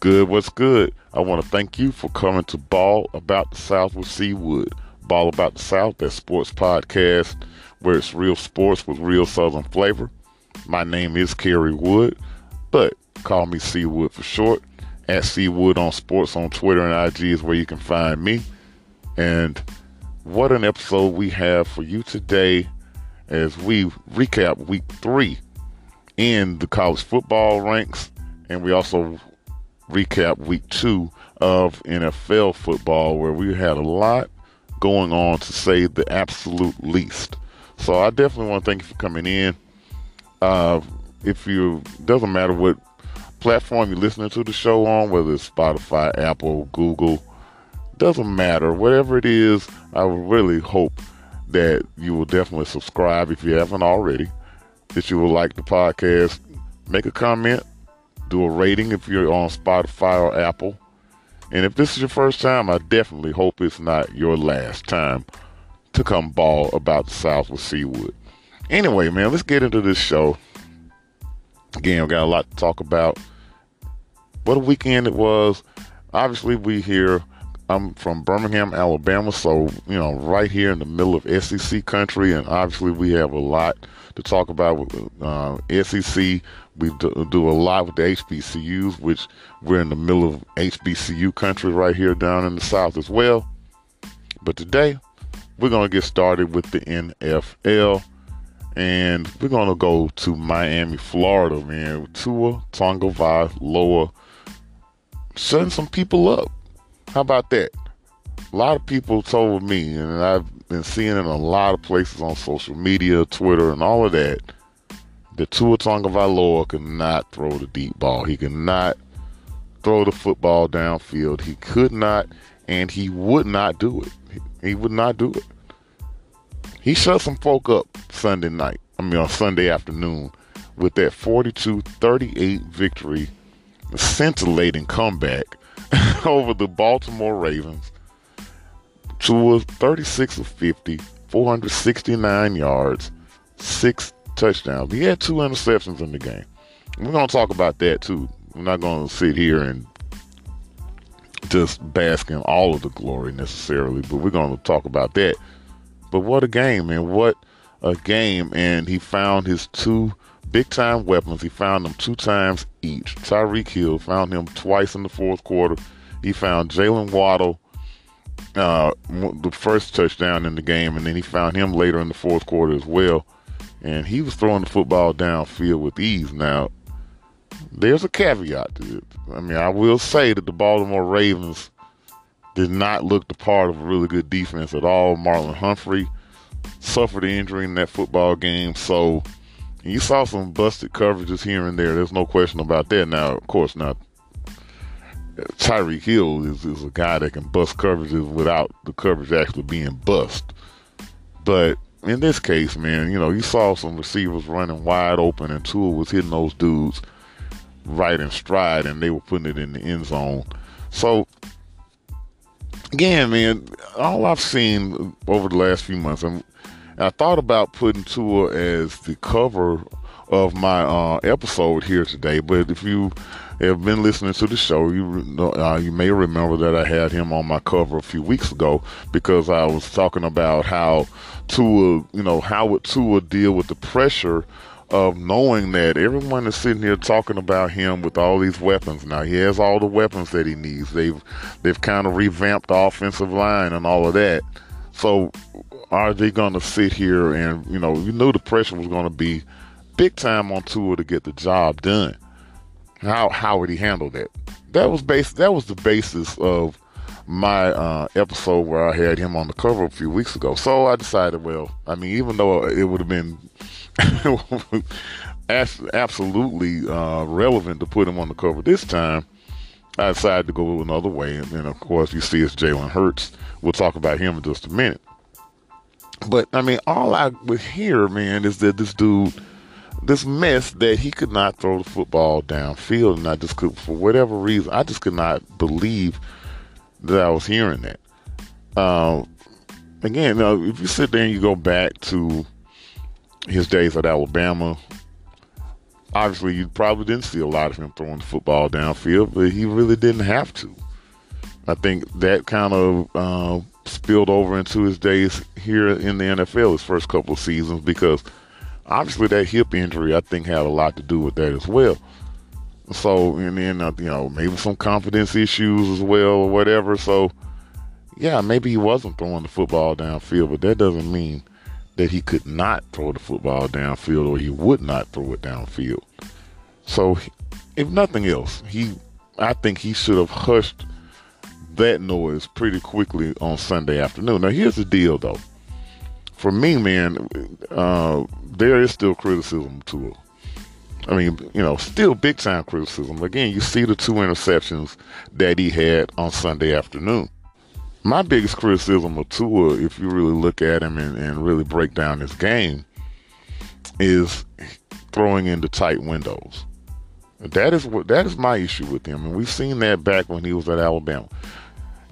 Good? What's good? I want to thank you for coming to Ball About the South with CWood. Ball About the South, that sports podcast where it's real sports with real Southern flavor. My name is Carey Wood, but call me CWood for short. At CWood on sports on Twitter and IG is where you can find me. And what an episode we have for you today as we recap week three in the college football ranks. And we also recap week two of NFL football, where we had a lot going on to say the absolute least. So I definitely want to thank you for coming in. Uh, if you doesn't matter what platform you're listening to the show on, whether it's Spotify, Apple, Google, doesn't matter. Whatever it is, I really hope that you will definitely subscribe if you haven't already. That you will like the podcast, make a comment, do a rating if you're on Spotify or Apple. And if this is your first time, I definitely hope it's not your last time to come ball about the South with CWood. Anyway, man, let's get into this show. Again, we got a lot to talk about. What a weekend it was. Obviously, we here. I'm from Birmingham, Alabama, so you know, right here in the middle of SEC country, and obviously we have a lot to talk about with uh, SEC. We do, do, a lot with the HBCUs, which we're in the middle of HBCU country right here down in the South as well. But today, we're gonna get started with the NFL and we're gonna go to Miami, Florida, man. Tua Tagovailoa shutting some people up. How about that? A lot of people told me, and I've been seeing it in a lot of places on social media, Twitter, and all of that, that Tua Tagovailoa could not throw the deep ball. He could not throw the football downfield. He could not, and he would not do it. He would not do it. He shut some folk up Sunday night, I mean on Sunday afternoon, with that 42-38 victory, scintillating comeback over the Baltimore Ravens. Tua 36 of 50, 469 yards, six touchdowns. He had two interceptions in the game. We're going to talk about that too. We're not going to sit here and just bask in all of the glory necessarily, but we're going to talk about that. But what a game, man. What a game. And he found his two big time weapons. He found them two times each. Tyreek Hill found him twice in the fourth quarter. He found Jaylen Waddle uh, the first touchdown in the game, and then he found him later in the fourth quarter as well. And he was throwing the football downfield with ease. Now, there's a caveat to it. I mean, I will say that the Baltimore Ravens did not look the part of a really good defense at all. Marlon Humphrey suffered an injury in that football game, so you saw some busted coverages here and there. There's no question about that. Now, of course, not Tyreek Hill is, is a guy that can bust coverages without the coverage actually being bust. But in this case, man, you know, you saw some receivers running wide open and Tua was hitting those dudes right in stride and they were putting it in the end zone. So again, man, all I've seen over the last few months, I'm, I thought about putting Tua as the cover of my uh, episode here today, but if you have been listening to the show, you uh, you may remember that I had him on my cover a few weeks ago because I was talking about how Tua, you know, how would Tua deal with the pressure of knowing that everyone is sitting here talking about him with all these weapons. Now he has all the weapons that he needs. They've they've kind of revamped the offensive line and all of that. So are they going to sit here and you know you knew the pressure was going to be big time on Tua to get the job done. How how would he handle that? That was base. That was the basis of my uh, episode where I had him on the cover a few weeks ago. So I decided, well, I mean, even though it would have been absolutely uh, relevant to put him on the cover this time, I decided to go another way. And then, of course, you see it's Jalen Hurts. We'll talk about him in just a minute. But I mean, all I would hear, man, is that this dude, this mess that he could not throw the football downfield, and I just could, for whatever reason, I just could not believe that I was hearing that. Uh, again, now, if you sit there and you go back to his days at Alabama, obviously you probably didn't see a lot of him throwing the football downfield, but he really didn't have to. I think that kind of uh, spilled over into his days here in the NFL, his first couple of seasons, because obviously that hip injury I think had a lot to do with that as well. So and then uh, you know maybe some confidence issues as well or whatever. So yeah, maybe he wasn't throwing the football downfield, but that doesn't mean that he could not throw the football downfield or he would not throw it downfield. So, if nothing else, he, I think he should have hushed that noise pretty quickly on Sunday afternoon. Now, here's the deal, though. For me, man, uh, there is still criticism to it. I mean, you know, still big time criticism. Again, you see the two interceptions that he had on Sunday afternoon my biggest criticism of Tua, if you really look at him and, and really break down his game, is throwing into tight windows. That is what that is my issue with him, and we've seen that back when he was at Alabama.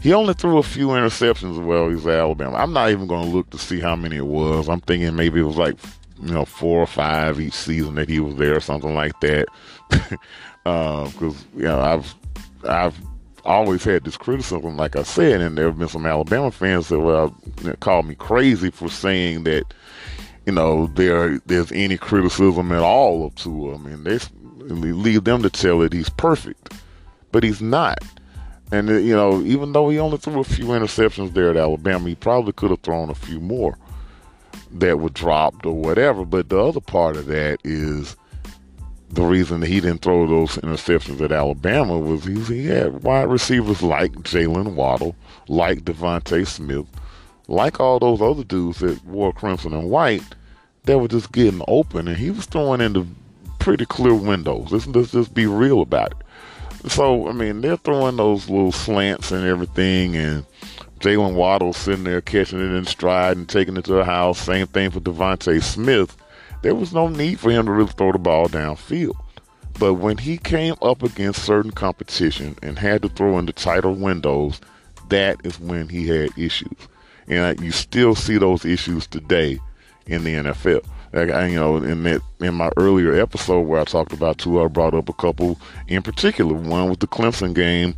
He only threw a few interceptions while he was at Alabama. I'm not even going to look to see how many it was. I'm thinking maybe it was like you know four or five each season that he was there, or something like that. Because uh, you know I've I've always had this criticism, like I said, and there have been some Alabama fans that well called me crazy for saying that you know there there's any criticism at all of Tua. I they, they leave them to tell it he's perfect, but he's not. And uh, you know, even though he only threw a few interceptions there at Alabama, he probably could have thrown a few more that were dropped or whatever. But the other part of that is the reason he didn't throw those interceptions at Alabama was he, had wide receivers like Jaylen Waddle, like DeVonta Smith, like all those other dudes that wore crimson and white that were just getting open, and he was throwing into pretty clear windows. Let's, let's just be real about it. So, I mean, they're throwing those little slants and everything, and Jaylen Waddle sitting there catching it in stride and taking it to the house. Same thing for DeVonta Smith there was no need for him to really throw the ball downfield. But when he came up against certain competition and had to throw into tighter windows, that is when he had issues. And uh, you still see those issues today in the NFL. Like I, you know, in that in my earlier episode where I talked about Tua, I brought up a couple in particular. One with the Clemson game,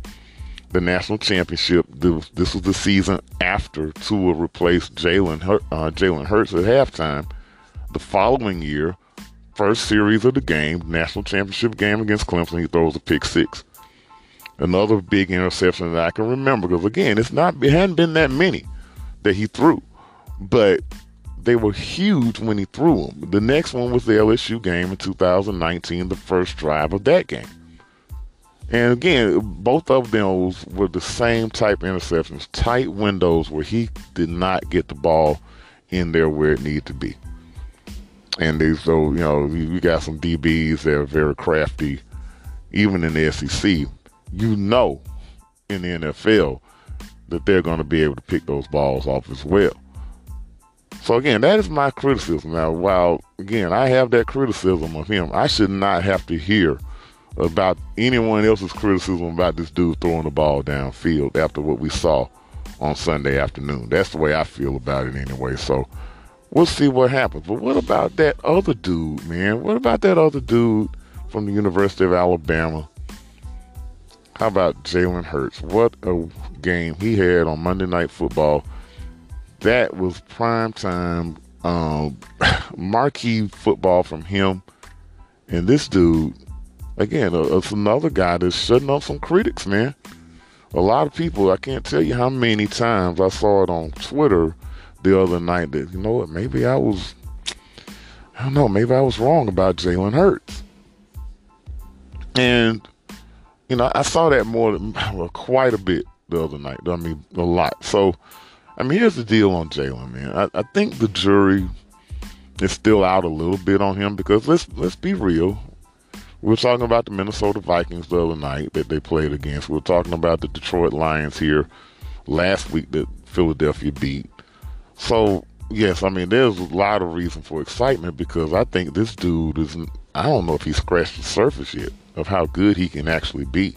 the national championship. This was the season after Tua replaced Jalen uh, Jalen Hurts at halftime the following year, first series of the game, national championship game against Clemson, he throws a pick six. Another big interception that I can remember because again, it's not it hadn't been that many that he threw, but they were huge when he threw them. The next one was the LSU game in 2019, the first drive of that game. And again, both of them were the same type interceptions, tight windows where he did not get the ball in there where it needed to be. And they, so, you know, we got some DBs that are very crafty, even in the SEC. You know, in the NFL, that they're going to be able to pick those balls off as well. So again, that is my criticism. Now, while again I have that criticism of him, I should not have to hear about anyone else's criticism about this dude throwing the ball downfield after what we saw on Sunday afternoon. That's the way I feel about it anyway. So we'll see what happens. But what about that other dude, man? What about that other dude from the University of Alabama? How about Jalen Hurts? What a game he had on Monday Night Football. That was prime time um, marquee football from him. And this dude, again, uh, it's another guy that's shutting up some critics, man. A lot of people, I can't tell you how many times I saw it on Twitter the other night that, you know what, maybe I was, I don't know, maybe I was wrong about Jalen Hurts. And, you know, I saw that more, quite a bit the other night. I mean, a lot. So, I mean, here's the deal on Jalen, man. I, I think the jury is still out a little bit on him because let's let's be real. We are talking about the Minnesota Vikings the other night that they played against. We are talking about the Detroit Lions here last week that Philadelphia beat. So yes, I mean there's a lot of reason for excitement because I think this dude is I don't know if he scratched the surface yet of how good he can actually be.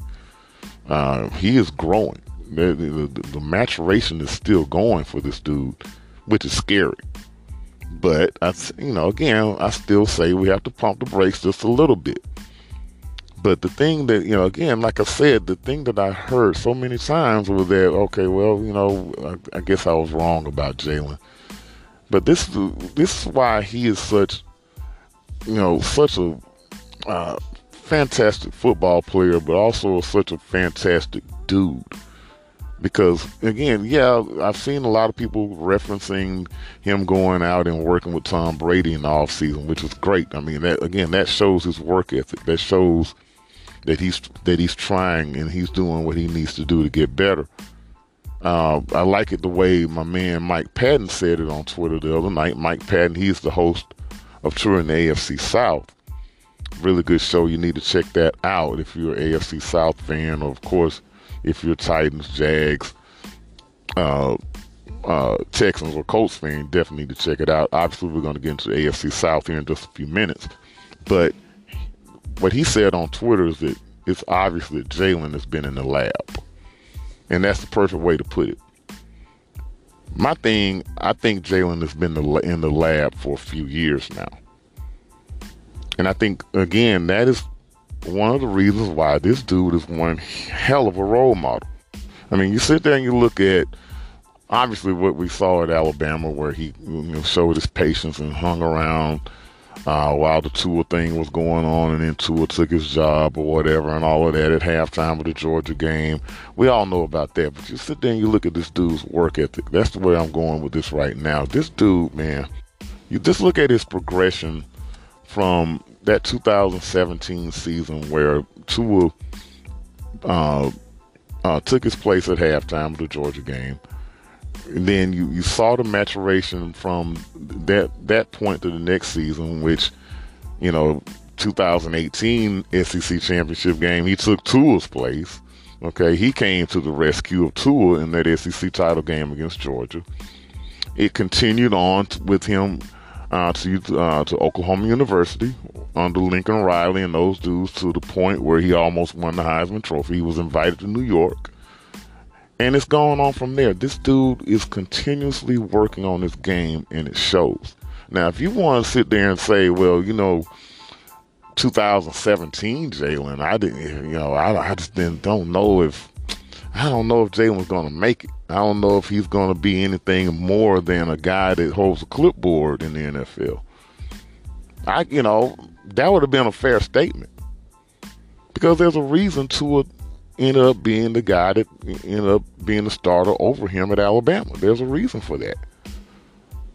Uh, he is growing. The, the, the, maturation is still going for this dude, which is scary. But I, you know, again, I still say we have to pump the brakes just a little bit. But the thing that, you know, again, like I said, the thing that I heard so many times was that, okay, well, you know, I, I guess I was wrong about Jalen. But this, this is why he is such, you know, such a uh, fantastic football player, but also such a fantastic dude. Because again, yeah, I've seen a lot of people referencing him going out and working with Tom Brady in the off season, which is great. I mean, that again, that shows his work ethic. That shows that he's that he's trying and he's doing what he needs to do to get better. Uh, I like it the way my man Mike Patton said it on Twitter the other night. Mike Patton, he's the host of Touring the AFC South. Really good show. You need to check that out if you're an AFC South fan, or of course, if you're Titans, Jags, uh, uh, Texans, or Colts fan, definitely need to check it out. Obviously, we're going to get into the AFC South here in just a few minutes, but what he said on Twitter is that it's obvious that Jalen has been in the lab. And that's the perfect way to put it. My thing, I think Jalen has been in the lab for a few years now. And I think, again, that is one of the reasons why this dude is one hell of a role model. I mean, you sit there and you look at obviously what we saw at Alabama, where he you know, showed his patience and hung around uh, while the Tua thing was going on, and then Tua took his job or whatever, and all of that at halftime of the Georgia game. We all know about that, but you sit there and you look at this dude's work ethic. That's the way I'm going with this right now. This dude, man, you just look at his progression from that 2017 season where Tua uh, uh, took his place at halftime of the Georgia game and then you, you saw the maturation from that that point to the next season, which you know, 2018 SEC championship game, he took Tua's place. Okay, he came to the rescue of Tua in that SEC title game against Georgia. It continued on with him uh, to uh, to Oklahoma University under Lincoln Riley and those dudes to the point where he almost won the Heisman Trophy. He was invited to New York. And it's going on from there. This dude is continuously working on this game and it shows. Now, if you want to sit there and say, well, you know, 2017 Jalen, I didn't, you know, I, I just didn't, don't know if, I don't know if Jalen's going to make it. I don't know if he's going to be anything more than a guy that holds a clipboard in the NFL. I, you know, that would have been a fair statement because there's a reason to end up being the guy that ended up being the starter over him at Alabama. There's a reason for that.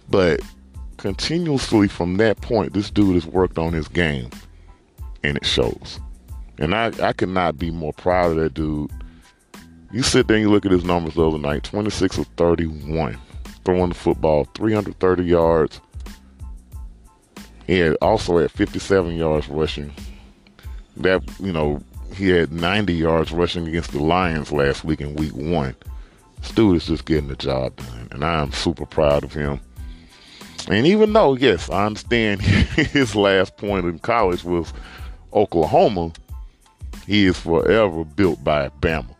But continuously from that point, this dude has worked on his game, and it shows. And I, I could not be more proud of that dude. You sit there and you look at his numbers the other night 26 of 31, throwing the football, 330 yards. and also at 57 yards rushing. That, you know, he had 90 yards rushing against the Lions last week in week one. Stu is just getting the job done, and I am super proud of him. And even though, yes, I understand his last point in college was Oklahoma, he is forever built by Bama.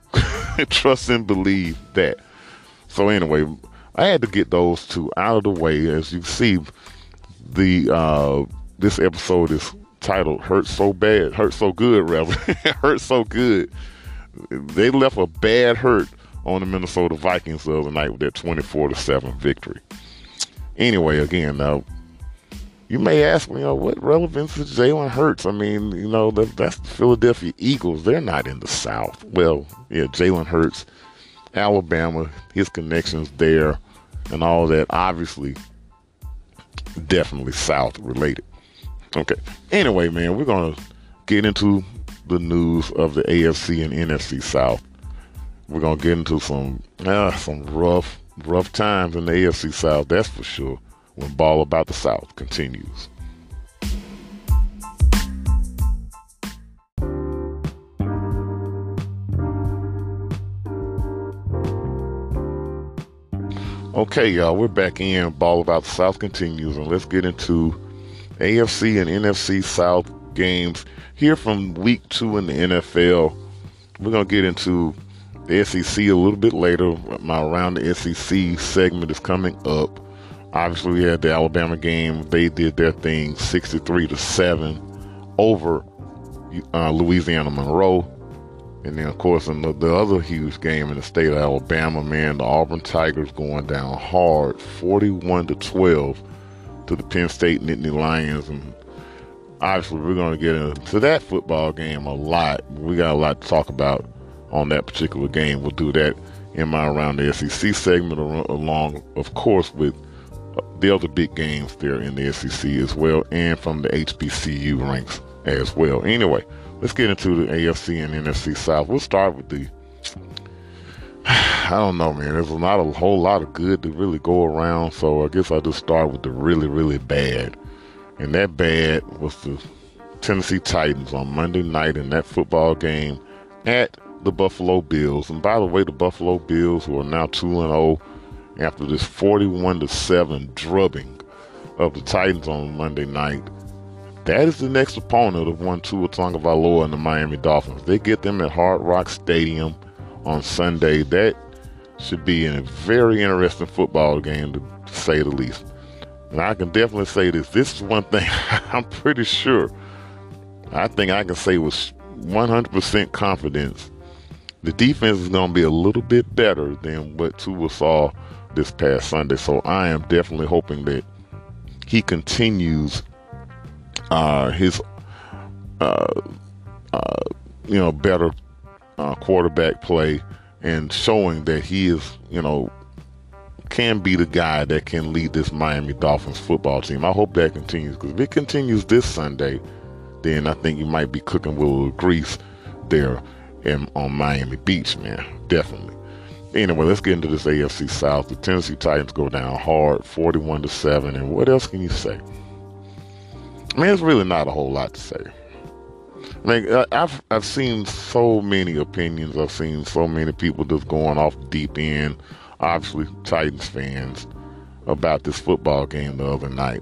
Trust and believe that. So anyway, I had to get those two out of the way. As you see, the uh, this episode is titled "Hurt So Bad, Hurt So Good," rather, "Hurt So Good." They left a bad hurt on the Minnesota Vikings the other night with that twenty-four to seven victory. Anyway, again, now you may ask me, you know, what relevance is Jalen Hurts? I mean, you know, that, that's the Philadelphia Eagles. They're not in the South. Well, yeah, Jalen Hurts, Alabama, his connections there, and all that. Obviously, definitely South related. Okay. Anyway, man, we're gonna get into the news of the AFC and NFC South. We're gonna get into some uh, some rough rough times in the AFC South. That's for sure. When Ball About the South continues. Okay, y'all, we're back in. Ball About the South continues, and let's get into AFC and NFC South games here from week two in the NFL. We're going to get into the SEC a little bit later. My Around the SEC segment is coming up. Obviously, we had the Alabama game. They did their thing, 63 to seven, over uh, Louisiana Monroe. And then, of course, in the, the, other huge game in the state of Alabama, man, the Auburn Tigers going down hard, 41 to 12 to the Penn State Nittany Lions. And obviously, we're going to get into that football game a lot. We got a lot to talk about on that particular game. We'll do that in my Around the SEC segment, along, of course, with the other big games there in the SEC as well, and from the HBCU ranks as well. Anyway, let's get into the AFC and NFC South. We'll start with the. I don't know, man. There's not a whole lot of good to really go around, so I guess I'll just start with the really, really bad. And that bad was the Tennessee Titans on Monday night in that football game at the Buffalo Bills. And by the way, the Buffalo Bills, who are now 2 0 after this 41 to 7 drubbing of the Titans on Monday night, that is the next opponent of one Tua Tagovailoa and the Miami Dolphins. They get them at Hard Rock Stadium on Sunday. That should be a very interesting football game, to say the least. And I can definitely say this. This is one thing I'm pretty sure. I think I can say with 100% confidence. The defense is going to be a little bit better than what Tua saw this past Sunday. So I am definitely hoping that he continues uh, his, uh, uh, you know, better uh, quarterback play and showing that he is, you know, can be the guy that can lead this Miami Dolphins football team. I hope that continues because if it continues this Sunday, then I think you might be cooking with grease there in, on Miami Beach, man. Definitely. Anyway, let's get into this AFC South. The Tennessee Titans go down hard, 41 to 7. And what else can you say? I mean, it's really not a whole lot to say. I mean, I've I've seen so many opinions. I've seen so many people just going off deep end. Obviously, Titans fans about this football game the other night.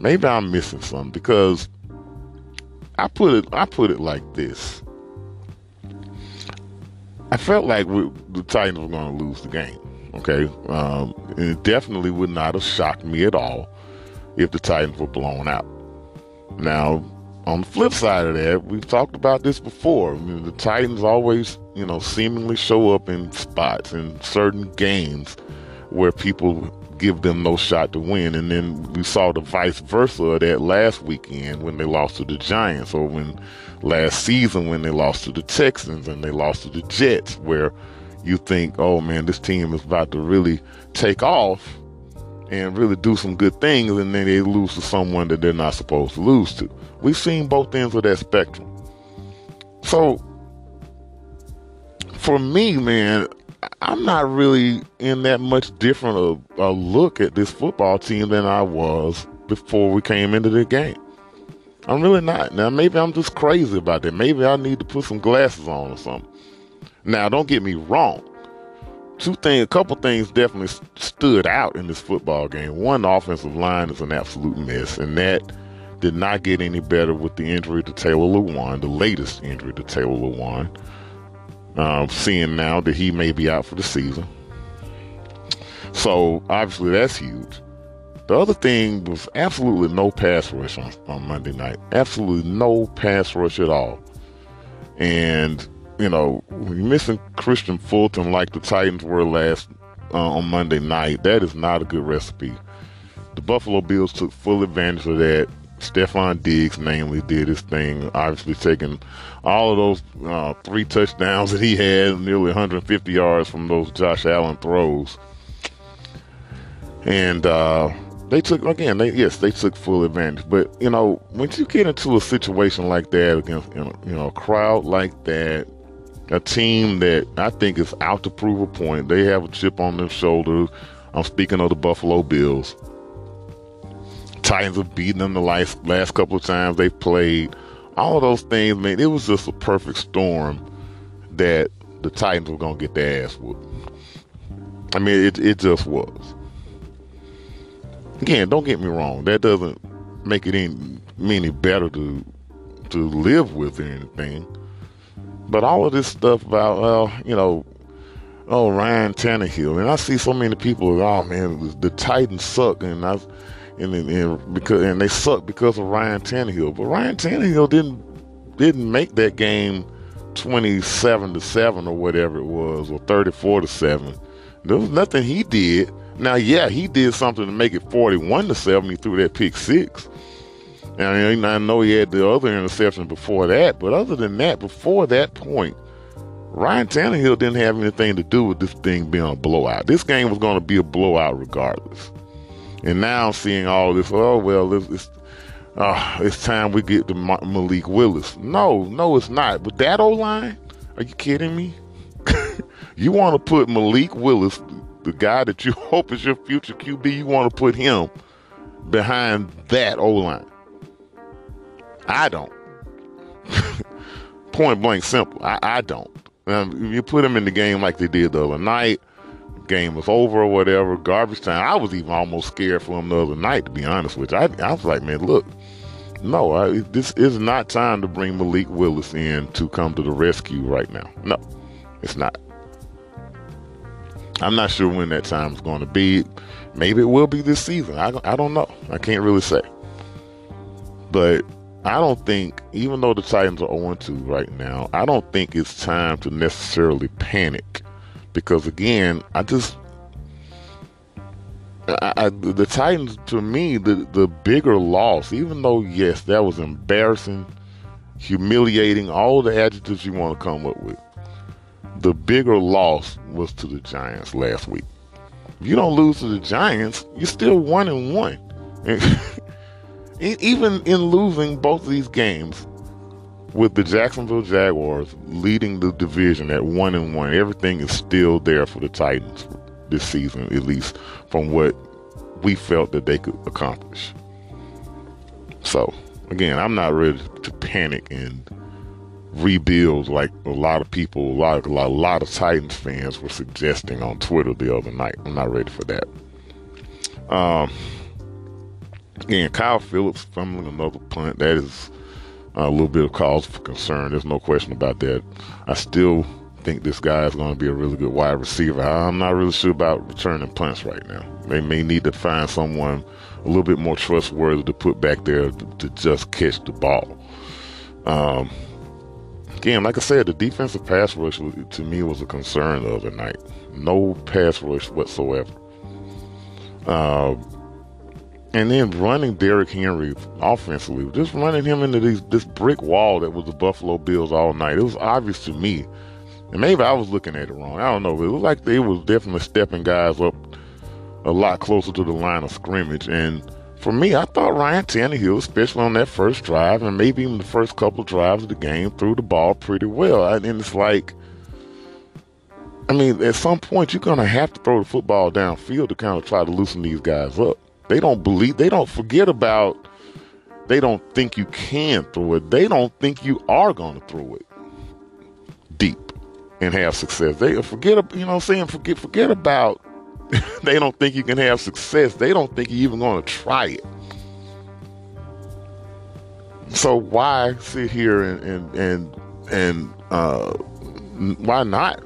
Maybe I'm missing something because I put it I put it like this. I felt like we, the Titans were going to lose the game. Okay, um, it definitely would not have shocked me at all if the Titans were blown out. Now, on the flip side of that, we've talked about this before. I mean, the Titans always, you know, seemingly show up in spots in certain games where people give them no shot to win. And then we saw the vice versa of that last weekend when they lost to the Giants, or when last season when they lost to the Texans and they lost to the Jets, where you think, oh man, this team is about to really take off and really do some good things, and then they lose to someone that they're not supposed to lose to. We've seen both ends of that spectrum. So, for me, man, I'm not really in that much different a, a look at this football team than I was before we came into the game. I'm really not. Now, maybe I'm just crazy about that. Maybe I need to put some glasses on or something. Now, don't get me wrong two things, a couple things definitely stood out in this football game. One, offensive line is an absolute mess, and that did not get any better with the injury to Taylor Lewan, the latest injury to Taylor Lewan. Um, seeing now that he may be out for the season. So obviously that's huge. The other thing was absolutely no pass rush on, on Monday night. Absolutely no pass rush at all. And you know, missing Kristian Fulton like the Titans were last uh, on Monday night, that is not a good recipe. The Buffalo Bills took full advantage of that. Stefon Diggs, namely, did his thing, obviously taking all of those uh, three touchdowns that he had, nearly 150 yards from those Josh Allen throws. And uh, they took again. They yes, they took full advantage. But you know, once you get into a situation like that against you know a crowd like that, a team that I think is out to prove a point. They have a chip on their shoulders. I'm speaking of the Buffalo Bills. Titans have beaten them the last last couple of times they played. All of those things, man, it was just a perfect storm that the Titans were gonna get their ass whooped. I mean, it it just was. Again, don't get me wrong. That doesn't make it any any better to to live with or anything. But all of this stuff about, well, you know, oh Ryan Tannehill, and I see so many people. Oh man, the Titans suck, and I and, and because and they suck because of Ryan Tannehill. But Ryan Tannehill didn't didn't make that game twenty seven to seven or whatever it was, or thirty four to seven. There was nothing he did. Now, yeah, he did something to make it forty one to seven. He threw that pick six. And I know he had the other interception before that, but other than that, before that point, Ryan Tannehill didn't have anything to do with this thing being a blowout. This game was going to be a blowout regardless. And now seeing all this, oh well, it's it's, uh, it's time we get to Malik Willis. No, no, it's not. But that O line, are you kidding me? you want to put Malik Willis, the guy that you hope is your future QB, you want to put him behind that O line. I don't. Point blank simple. I, I don't. Um, you put him in the game like they did the other night game was over or whatever, garbage time. I was even almost scared for him the other night, to be honest with you. I, I was like, man, look, no, I, this is not time to bring Malik Willis in to come to the rescue right now. No, it's not. I'm not sure when that time is going to be. Maybe it will be this season. I, I don't know. I can't really say. But I don't think, even though the Titans are 0 2 right now, I don't think it's time to necessarily panic because again, I just I, I, the Titans to me the the bigger loss, even though yes, that was embarrassing, humiliating, all the adjectives you want to come up with. The bigger loss was to the Giants last week. If you don't lose to the Giants, you're still one and one. even in losing both of these games, with the Jacksonville Jaguars leading the division at one and one, everything is still there for the Titans this season, at least from what we felt that they could accomplish. So, again, I'm not ready to panic and rebuild like a lot of people, a lot, a lot, a lot of Titans fans were suggesting on Twitter the other night. I'm not ready for that. Um, again, Kyle Phillips fumbling another punt. That is a little bit of cause for concern. There's no question about that. I still think this guy is going to be a really good wide receiver. I'm not really sure about returning punts right now. They may need to find someone a little bit more trustworthy to put back there to, just catch the ball. Um, again, like I said, the defensive pass rush to me was a concern the other night. No pass rush whatsoever. Uh, and then running Derrick Henry offensively, just running him into these, this brick wall that was the Buffalo Bills all night. It was obvious to me, and maybe I was looking at it wrong. I don't know. It was like they was definitely stepping guys up a lot closer to the line of scrimmage. And for me, I thought Ryan Tannehill, especially on that first drive, and maybe even the first couple drives of the game, threw the ball pretty well. And it's like, I mean, at some point, you're going to have to throw the football downfield to kind of try to loosen these guys up. They don't believe, they don't forget about, they don't think you can throw it. They don't think you are going to throw it deep and have success. They forget, you know what I'm saying? Forget, forget about, they don't think you can have success. They don't think you're even going to try it. So why sit here and, and, and, and, uh, why not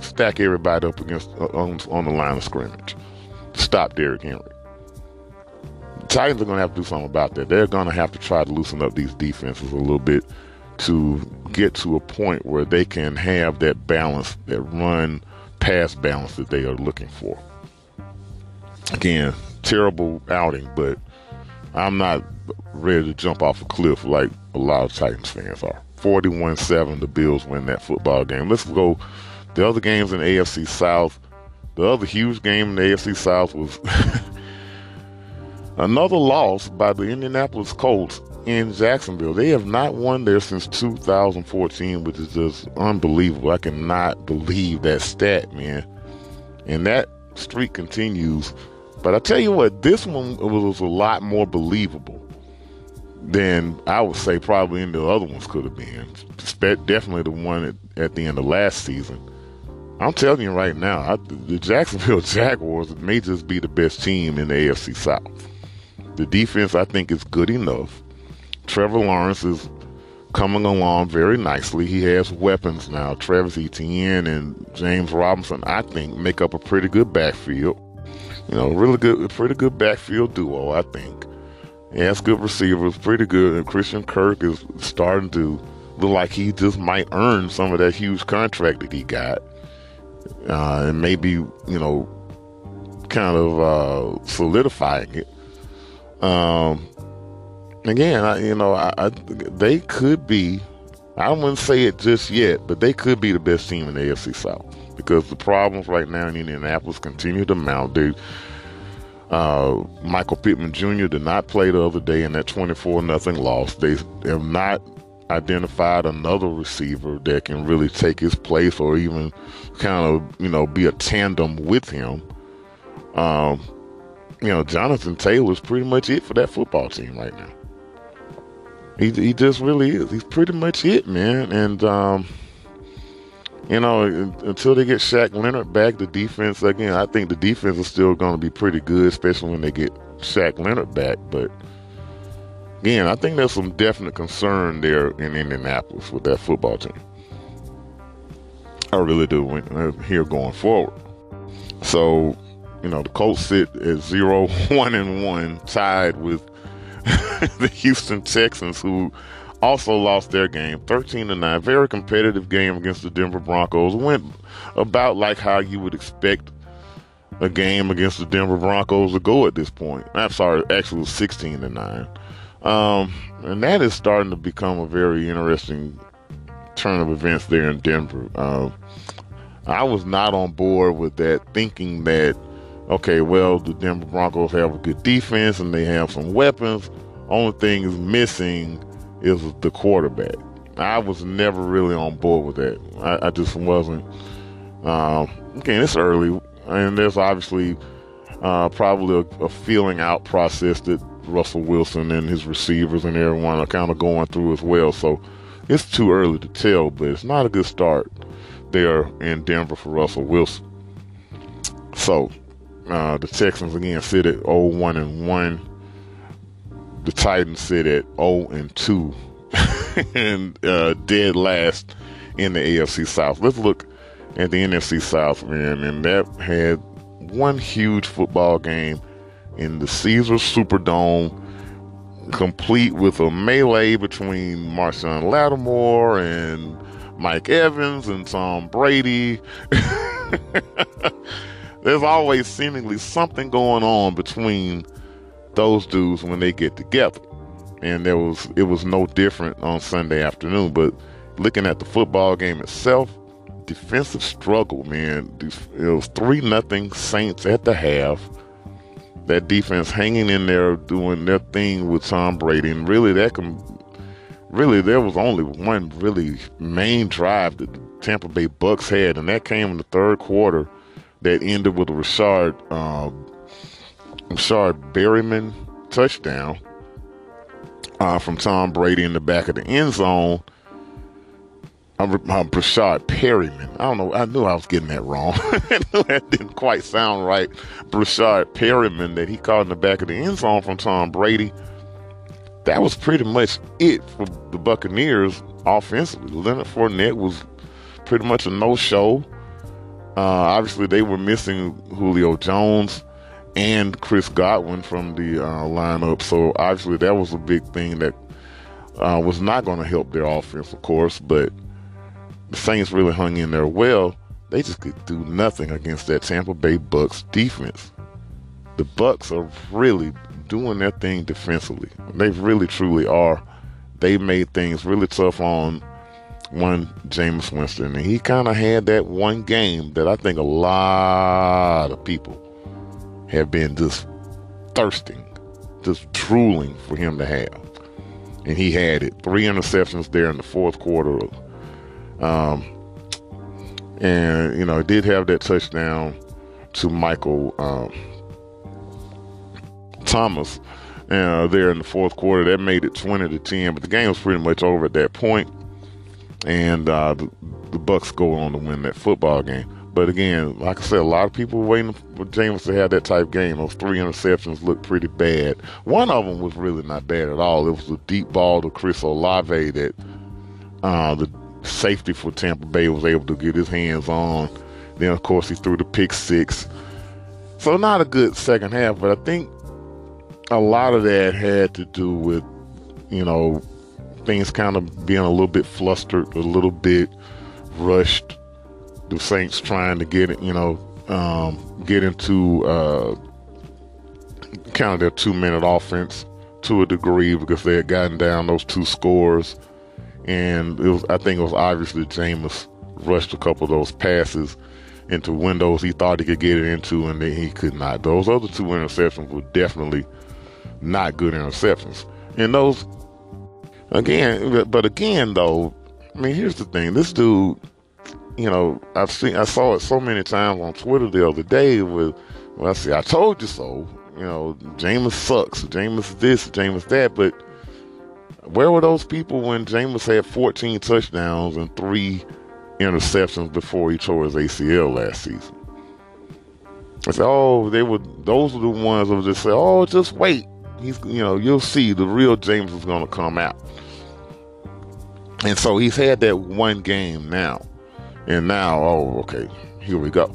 stack everybody up against uh, on, on the line of scrimmage? Stop Derrick Henry. Titans are going to have to do something about that. They're going to have to try to loosen up these defenses a little bit to get to a point where they can have that balance, that run pass balance that they are looking for. Again, terrible outing, but I'm not ready to jump off a cliff like a lot of Titans fans are. 41 7, the Bills win that football game. Let's go. The other games in the AFC South, the other huge game in the AFC South was Another loss by the Indianapolis Colts in Jacksonville. They have not won there since 2014, which is just unbelievable. I cannot believe that stat, man. And that streak continues. But I tell you what, this one was a lot more believable than I would say probably any of the other ones could have been. Definitely the one at, at the end of last season. I'm telling you right now, I, the Jacksonville Jaguars may just be the best team in the AFC South. The defense, I think, is good enough. Trevor Lawrence is coming along very nicely. He has weapons now. Travis Etienne and James Robinson, I think, make up a pretty good backfield. You know, really good, pretty good backfield duo, I think. He has good receivers, pretty good. And Christian Kirk is starting to look like he just might earn some of that huge contract that he got. Uh, and maybe, you know, kind of uh, solidifying it. Um, again, I, you know, I, I, they could be. I wouldn't say it just yet, but they could be the best team in the AFC South because the problems right now in Indianapolis continue to mount. They, uh, Michael Pittman Jr. did not play the other day in that 24 nothing loss. They have not identified another receiver that can really take his place or even kind of, you know, be a tandem with him. Um, you know, Jonathan Taylor's pretty much it for that football team right now. He he just really is. He's pretty much it, man. And um, you know, until they get Shaq Leonard back, the defense again, I think the defense is still going to be pretty good, especially when they get Shaq Leonard back. But again, I think there's some definite concern there in Indianapolis with that football team. I really do uh, here going forward. So, you know, the Colts sit at zero, one, and one, tied with the Houston Texans, who also lost their game 13 to 9. Very competitive game against the Denver Broncos. Went about like how you would expect a game against the Denver Broncos to go at this point. I'm sorry, actually was 16 to 9. Um, and that is starting to become a very interesting turn of events there in Denver. Um, I was not on board with that, thinking that okay, well, the Denver Broncos have a good defense and they have some weapons. Only thing is missing is the quarterback. I was never really on board with that. I, I just wasn't. Um, again, it's early, and there's obviously uh, probably a, a, feeling out process that Russell Wilson and his receivers and everyone are kind of going through as well. So it's too early to tell, but it's not a good start there in Denver for Russell Wilson. So uh, the Texans again sit at 0-1 and 1. The Titans sit at 0 and 2 and uh, dead last in the AFC South. Let's look at the NFC South, man, and that had one huge football game in the Caesars Superdome, complete with a melee between Marshon Lattimore and Mike Evans and Tom Brady. there's always seemingly something going on between those dudes when they get together. And there was it was no different on Sunday afternoon. But looking at the football game itself, defensive struggle, man. It was three nothing Saints at the half. That defense hanging in there doing their thing with Tom Brady, and really that can really there was only one really main drive that the Tampa Bay Bucks had, and that came in the third quarter that ended with a Rashard um, Rashard Berriman touchdown uh, from Tom Brady in the back of the end zone. I'm, I'm Breshad Perryman. I don't know. I knew I was getting that wrong. That didn't quite sound right. Breshad Perryman that he caught in the back of the end zone from Tom Brady. That was pretty much it for the Buccaneers offensively. Leonard Fournette was pretty much a no-show. Uh, obviously, they were missing Julio Jones and Chris Godwin from the uh, lineup, so obviously that was a big thing that uh, was not going to help their offense, of course. But the Saints really hung in there well. They just could do nothing against that Tampa Bay Bucks defense. The Bucks are really doing their thing defensively. They really, truly are. They made things really tough on one Jameis Winston, and he kind of had that one game that I think a lot of people have been just thirsting, just drooling for him to have, and he had it. Three interceptions there in the fourth quarter, um, and you know did have that touchdown to Michael um, Thomas. Uh, there in the fourth quarter, that made it twenty to ten. But the game was pretty much over at that point and uh, the, the, Bucks go on to win that football game. But again, like I said, a lot of people were waiting for Jameis to have that type game. Those three interceptions looked pretty bad. One of them was really not bad at all. It was a deep ball to Chris Olave that uh, the safety for Tampa Bay was able to get his hands on. Then, of course, he threw the pick six. So, not a good second half, but I think a lot of that had to do with, you know, things kind of being a little bit flustered, a little bit rushed. The Saints trying to get it, you know, um, get into uh, kind of their two minute offense to a degree because they had gotten down those two scores. And it was, I think it was obviously Jameis rushed a couple of those passes into windows he thought he could get it into, and then he could not. Those other two interceptions were definitely not good interceptions. And those, again, but again, though, I mean, here's the thing: this dude, you know, I've seen, I saw it so many times on Twitter the other day with, well, I see, I told you so. You know, Jameis sucks. Jameis this, Jameis that. But where were those people when Jameis had 14 touchdowns and three interceptions before he tore his ACL last season? I said, oh, they were. Those are the ones that would just say, oh, just wait. He's, you know, you'll see the real Jameis is going to come out. And so he's had that one game now, and now, oh, okay, here we go.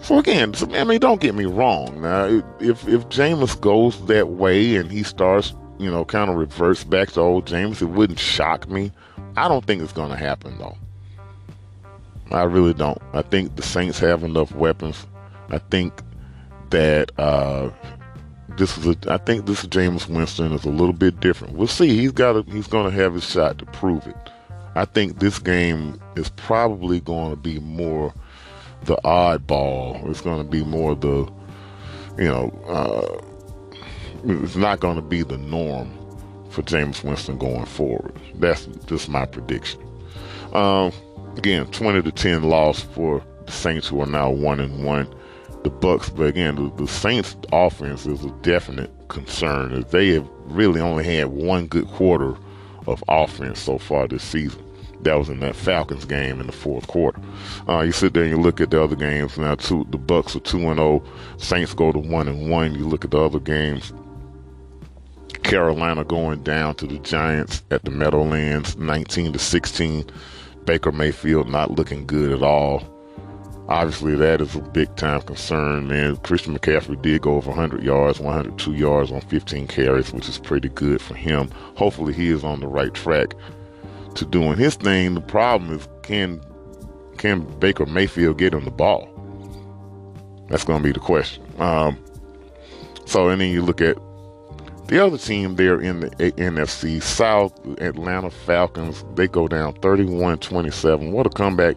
So again, I mean, don't get me wrong. Now, if if Jameis goes that way and he starts, you know, kind of reverts back to old Jameis, it wouldn't shock me. I don't think it's going to happen though. I really don't. I think the Saints have enough weapons. I think that uh, this is a. I think this Jameis Winston is a little bit different. We'll see. He's got. A, he's going to have his shot to prove it. I think this game is probably going to be more the oddball. It's going to be more the, you know, uh, it's not going to be the norm for Jameis Winston going forward. That's just my prediction. Um, again, twenty to ten loss for the Saints, who are now one and one. The Bucks, but again, the, the Saints' offense is a definite concern. As they have really only had one good quarter of offense so far this season that was in that Falcons game in the fourth quarter. Uh, you sit there and you look at the other games now. Two, the Bucks are two and zero. Oh. Saints go to one and one. You look at the other games. Carolina going down to the Giants at the Meadowlands, 19 to 16. Baker Mayfield not looking good at all. Obviously, that is a big time concern, man. Christian McCaffrey did go over 100 yards, 102 yards on 15 carries, which is pretty good for him. Hopefully, he is on the right track to doing his thing. The problem is can can Baker Mayfield get him the ball? That's going to be the question. Um, so, and then you look at the other team there in the NFC South, Atlanta Falcons. They go down 31-27. What a comeback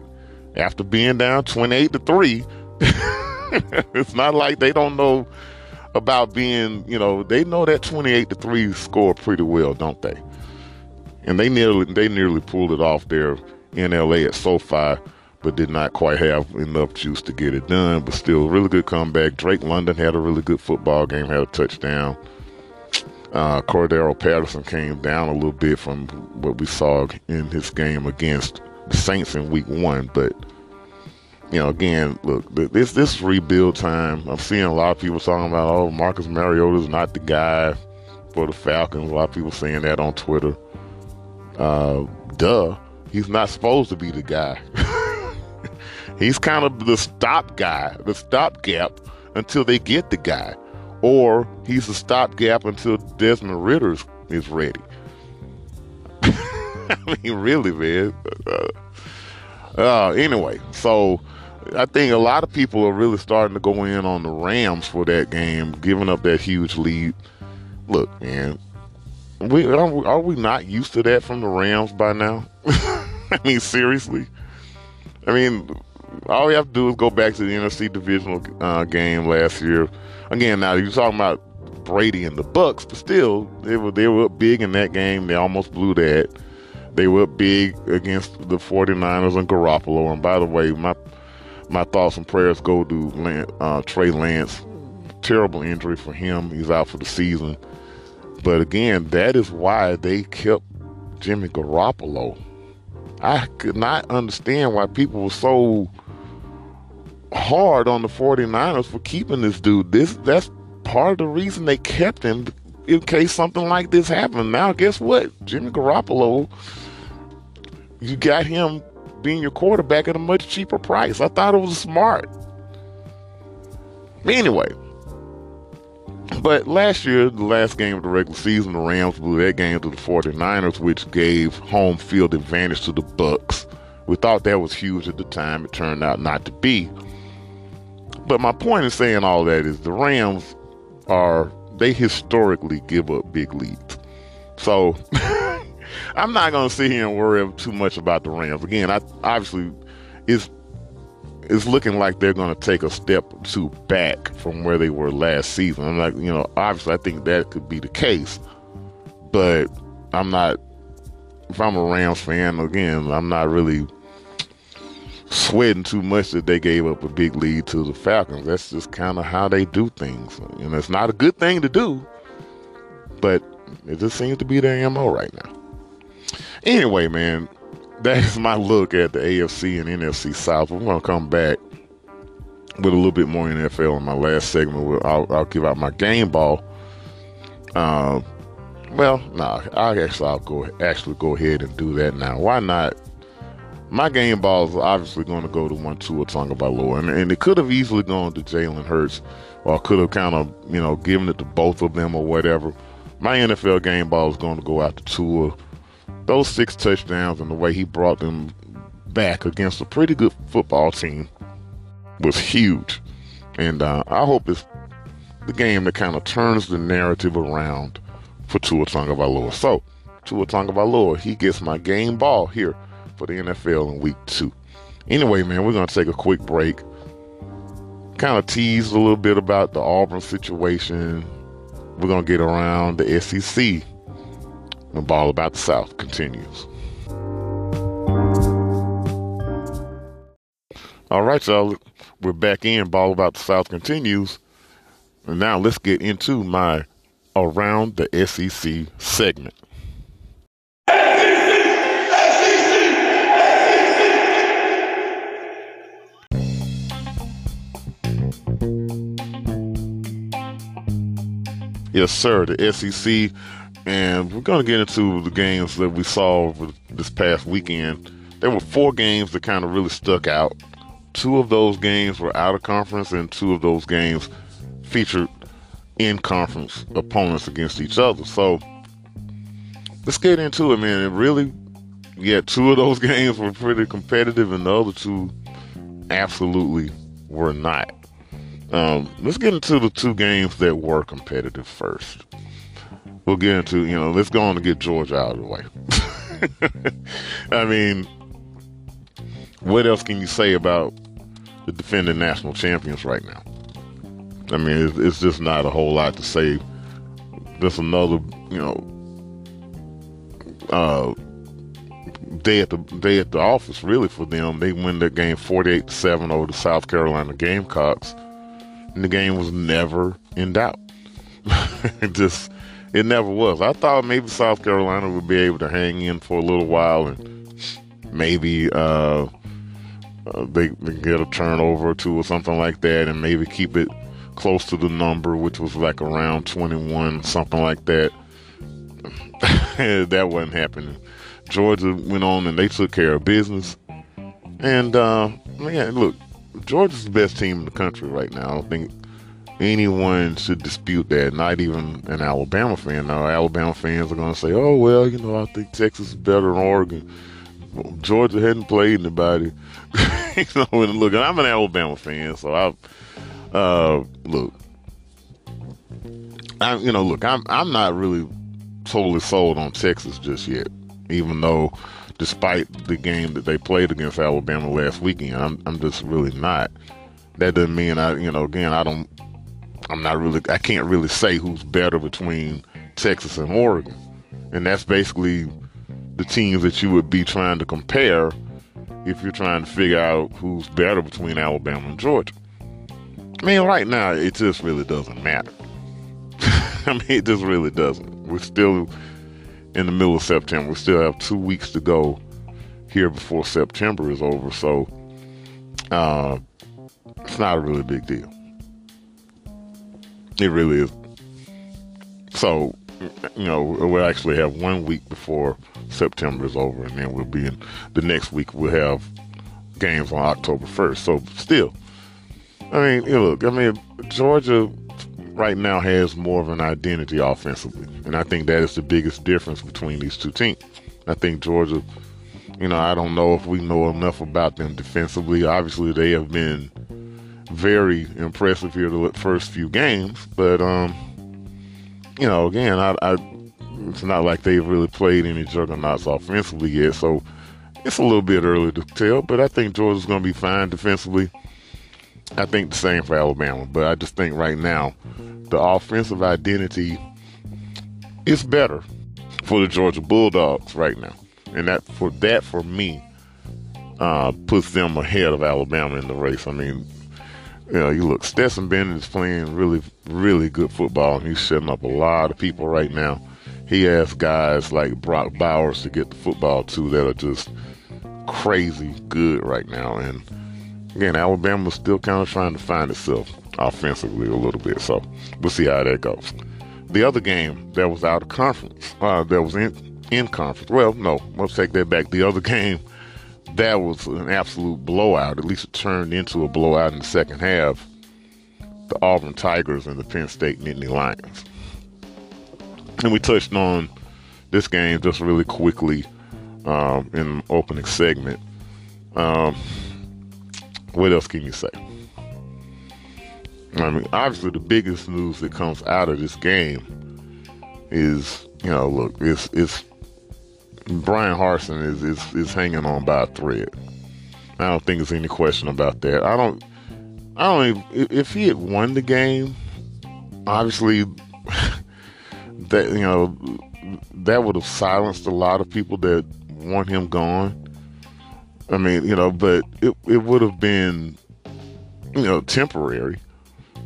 after being down 28 to 3. it's not like they don't know about being, you know, they know that 28 to 3 score pretty well, don't they? and they nearly they nearly pulled it off there in LA at SoFi, but did not quite have enough juice to get it done. But still, really good comeback. Drake London had a really good football game, had a touchdown. Uh, Cordarrelle Patterson came down a little bit from what we saw in his game against Saints in Week One, but you know, again, look, this this rebuild time. I'm seeing a lot of people talking about, oh, Marcus Mariota is not the guy for the Falcons. A lot of people saying that on Twitter uh, duh, he's not supposed to be the guy. he's kind of the stop guy, the stopgap until they get the guy, or he's a stopgap until Desmond Ridder is ready. I mean, really, man. Uh, uh, anyway, so I think a lot of people are really starting to go in on the Rams for that game, giving up that huge lead. Look, man, we are, we not used to that from the Rams by now? I mean, seriously. I mean, all we have to do is go back to the NFC divisional uh, game last year. Again, now you're talking about Brady and the Bucks, but still, they were they were big in that game. They almost blew that. They were big against the 49ers and Garoppolo. And by the way, my my thoughts and prayers go to Lance, uh, Trey Lance. Terrible injury for him. He's out for the season. But again, that is why they kept Jimmy Garoppolo. I could not understand why people were so hard on the 49ers for keeping this dude. This that's part of the reason they kept him in case something like this happened. Now guess what? Jimmy Garoppolo you got him being your quarterback at a much cheaper price. I thought it was smart. Anyway, but last year, the last game of the regular season, the Rams blew that game to the 49ers, which gave home field advantage to the Bucks. We thought that was huge at the time. It turned out not to be. But my point in saying all that is the Rams are they historically give up big leads. So I'm not going to sit here and worry too much about the Rams. Again, I obviously it's it's looking like they're going to take a step or two back from where they were last season. I'm like, you know, obviously I think that could be the case, but I'm not. If I'm a Rams fan, again, I'm not really sweating too much that they gave up a big lead to the Falcons. That's just kind of how they do things. And it's not a good thing to do, but it just seems to be their MO right now. Anyway, man, that is my look at the AFC and NFC South. Going to come back with a little bit more NFL in my last segment. I'll, I'll give out my game ball. Uh, well, no, nah, I actually I'll go actually go ahead and do that now. Why not? My game ball is obviously going to go to one Tua Tagovailoa, and, and it could have easily gone to Jalen Hurts, or could have kind of you know given it to both of them or whatever. My NFL game ball is going to go out to Tua those six touchdowns and the way he brought them back against a pretty good football team was huge. And uh, I hope it's the game that kind of turns the narrative around for Tua Tagovailoa. So, Tua Tagovailoa, he gets my game ball here for the NFL in week two. Anyway, man, we're going to take a quick break. Kind of tease a little bit about the Auburn situation. We're going to get around the SEC the Ball About the South continues. All right, y'all. We're back in. Ball About the South continues. And now let's get into my Around the SEC segment. Yes, sir. The SEC and we're going to get into the games that we saw this past weekend. There were four games that kind of really stuck out. Two of those games were out of conference, and two of those games featured in conference opponents against each other. So let's get into it, man. It really, yeah, two of those games were pretty competitive, and the other two absolutely were not. Um, let's get into the two games that were competitive first we'll get into, you know, let's go on to get Georgia out of the way. I mean, what else can you say about the defending national champions right now? I mean, it's, it's just not a whole lot to say. Just another, you know, uh, day at the day at the office really for them. They win that game forty eight to seven over the South Carolina Gamecocks, and the game was never in doubt. just it never was. I thought maybe South Carolina would be able to hang in for a little while and maybe uh, uh, they, they get a turnover or two or something like that and maybe keep it close to the number, which was like around 21, something like that. that wasn't happening. Georgia went on and they took care of business. And, uh, man, look, Georgia's the best team in the country right now. I don't think anyone should dispute that, not even an Alabama fan. Now, Alabama fans are going to say, oh, well, you know, I think Texas is better than Oregon. Georgia hadn't played anybody. you know, and look, I'm an Alabama fan, so I, uh, look, I, you know, look, I'm, I'm not really totally sold on Texas just yet, even though, despite the game that they played against Alabama last weekend, I'm, I'm just really not. That doesn't mean I, you know, again, I don't I'm not really, I can't really say who's better between Texas and Oregon. And that's basically the teams that you would be trying to compare if you're trying to figure out who's better between Alabama and Georgia. I mean, right now, it just really doesn't matter. I mean, it just really doesn't. We're still in the middle of September. We still have two weeks to go here before September is over. So, uh, it's not a really big deal. It really is. So you know, we'll actually have one week before September is over, and then we'll be in the next week. We'll have games on October 1st. So still, I mean, look, I mean, Georgia right now has more of an identity offensively, and I think that is the biggest difference between these two teams. I think Georgia, you know, I don't know if we know enough about them defensively. Obviously, they have been very impressive here the first few games, but um, you know, again, I, I it's not like they've really played any juggernauts offensively yet, so it's a little bit early to tell. But I think Georgia's going to be fine defensively. I think the same for Alabama, but I just think right now the offensive identity is better for the Georgia Bulldogs right now, and that for that for me uh, puts them ahead of Alabama in the race. I mean, know, you look, Stetson Bennett is playing really, really good football, and he's setting up a lot of people right now. He has guys like Brock Bowers to get the football to that are just crazy good right now. And again, Alabama's still kind of trying to find itself offensively a little bit. So we'll see how that goes. The other game that was out of conference, uh, that was in in conference. Well, no, let's take that back. The other game that was an absolute blowout. At least it turned into a blowout in the second half. The Auburn Tigers and the Penn State Nittany Lions. And we touched on this game just really quickly um, in the opening segment. Um, what else can you say? I mean, obviously, the biggest news that comes out of this game is, you know, look, it's it's Bryan Harsin is, is is hanging on by a thread. I don't think there's any question about that. I don't. I don't. Even, if he had won the game, obviously, that you know, that would have silenced a lot of people that want him gone. I mean, you know, but it it would have been, you know, temporary.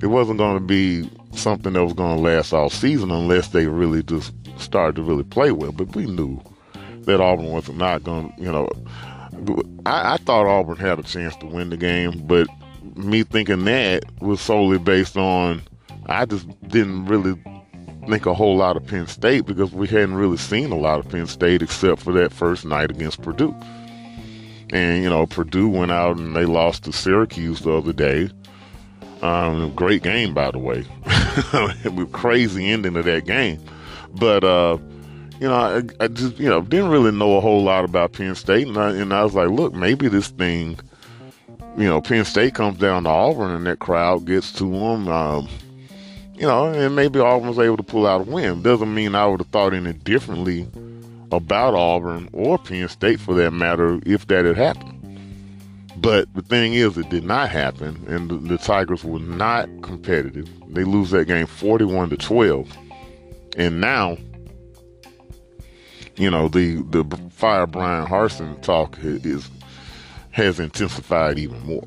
It wasn't going to be something that was going to last all season unless they really just started to really play well. But we knew that Auburn was not going to, you know, I, I, thought Auburn had a chance to win the game, but me thinking that was solely based on I just didn't really think a whole lot of Penn State because we hadn't really seen a lot of Penn State except for that first night against Purdue. And, you know, Purdue went out and they lost to Syracuse the other day. Um, great game, by the way. Crazy ending of that game. But, uh, you know, I, I, just, you know, didn't really know a whole lot about Penn State. And I, and I was like, look, maybe this thing, you know, Penn State comes down to Auburn and that crowd gets to them. Um, you know, and maybe Auburn was able to pull out a win. Doesn't mean I would have thought any differently about Auburn or Penn State for that matter if that had happened. But the thing is, it did not happen, and the, the Tigers were not competitive. They lose that game 41 to 12. And now you know, the the fire Bryan Harsin talk is has intensified even more.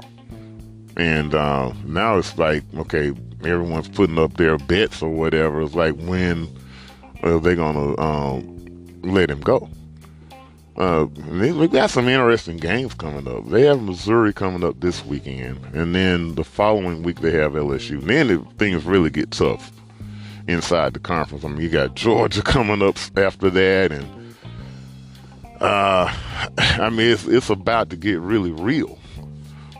And uh, now it's like, okay, everyone's putting up their bets or whatever. It's like when are they gonna um, let him go? Uh, we got some interesting games coming up. They have Missouri coming up this weekend, and then the following week they have LSU. And then the things really get tough inside the conference. I mean, you got Georgia coming up after that, and uh, I mean, it's it's about to get really real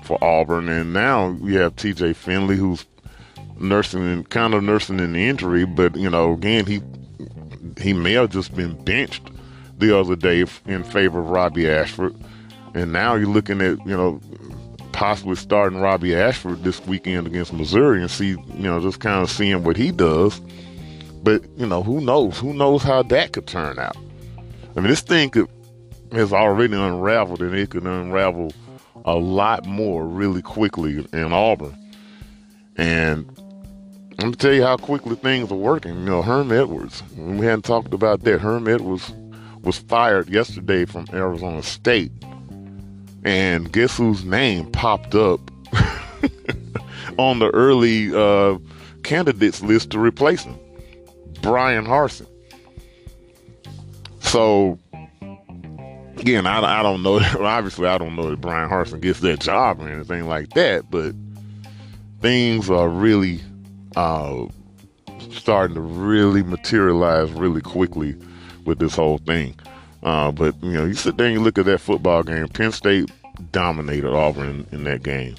for Auburn, and now we have T.J. Finley who's nursing and kind of nursing an injury, but you know, again, he he may have just been benched the other day in favor of Robbie Ashford, and now you're looking at you know possibly starting Robbie Ashford this weekend against Missouri and see you know just kind of seeing what he does. But you know, who knows? Who knows how that could turn out? I mean, this thing could has already unraveled and it could unravel a lot more really quickly in Auburn. And let me tell you how quickly things are working. You know, Herm Edwards, we hadn't talked about that. Herm Edwards was fired yesterday from Arizona State. And guess whose name popped up on the early uh, candidates list to replace him? Bryan Harsin. So again, I, I don't know. Obviously, I don't know that Bryan Harsin gets that job or anything like that, but things are really uh, starting to really materialize really quickly with this whole thing. Uh, but you know, you sit there and you look at that football game. Penn State dominated Auburn in, in that game.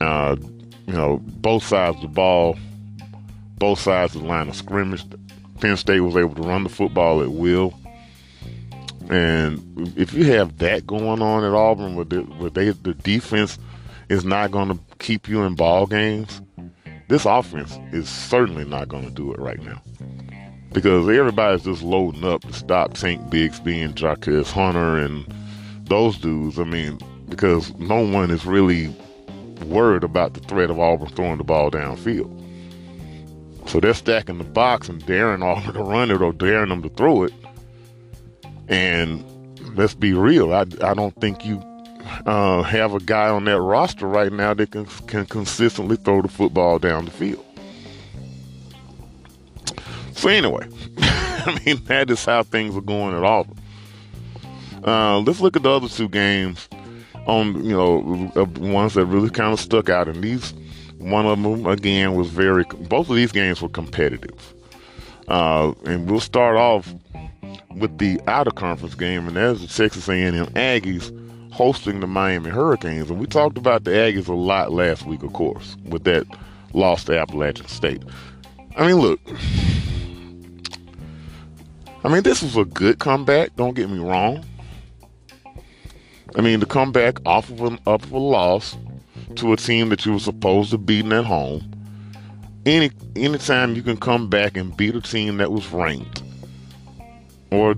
Uh, you know, both sides of the ball, both sides of the line of scrimmage. Penn State was able to run the football at will. And if you have that going on at Auburn, where, the, they, the defense is not going to keep you in ball games, this offense is certainly not going to do it right now. Because everybody's just loading up to stop Tank Bigsby and Jarquez Hunter and those dudes. I mean, because no one is really worried about the threat of Auburn throwing the ball downfield. So they're stacking the box and daring Auburn to run it or daring them to throw it. And let's be real, I, I don't think you uh, have a guy on that roster right now that can, can consistently throw the football down the field. So anyway, I mean that is how things are going at Auburn. Uh, let's look at the other two games on you know uh, ones that really kind of stuck out, and these one of them again was very. Both of these games were competitive, uh, and we'll start off with the out of conference game, and that's the Texas A&M Aggies hosting the Miami Hurricanes. And we talked about the Aggies a lot last week, of course, with that loss to Appalachian State. I mean, look. I mean, this was a good comeback. Don't get me wrong. I mean, to come back off of, an, up of a loss to a team that you were supposed to beat at home, any anytime you can come back and beat a team that was ranked, or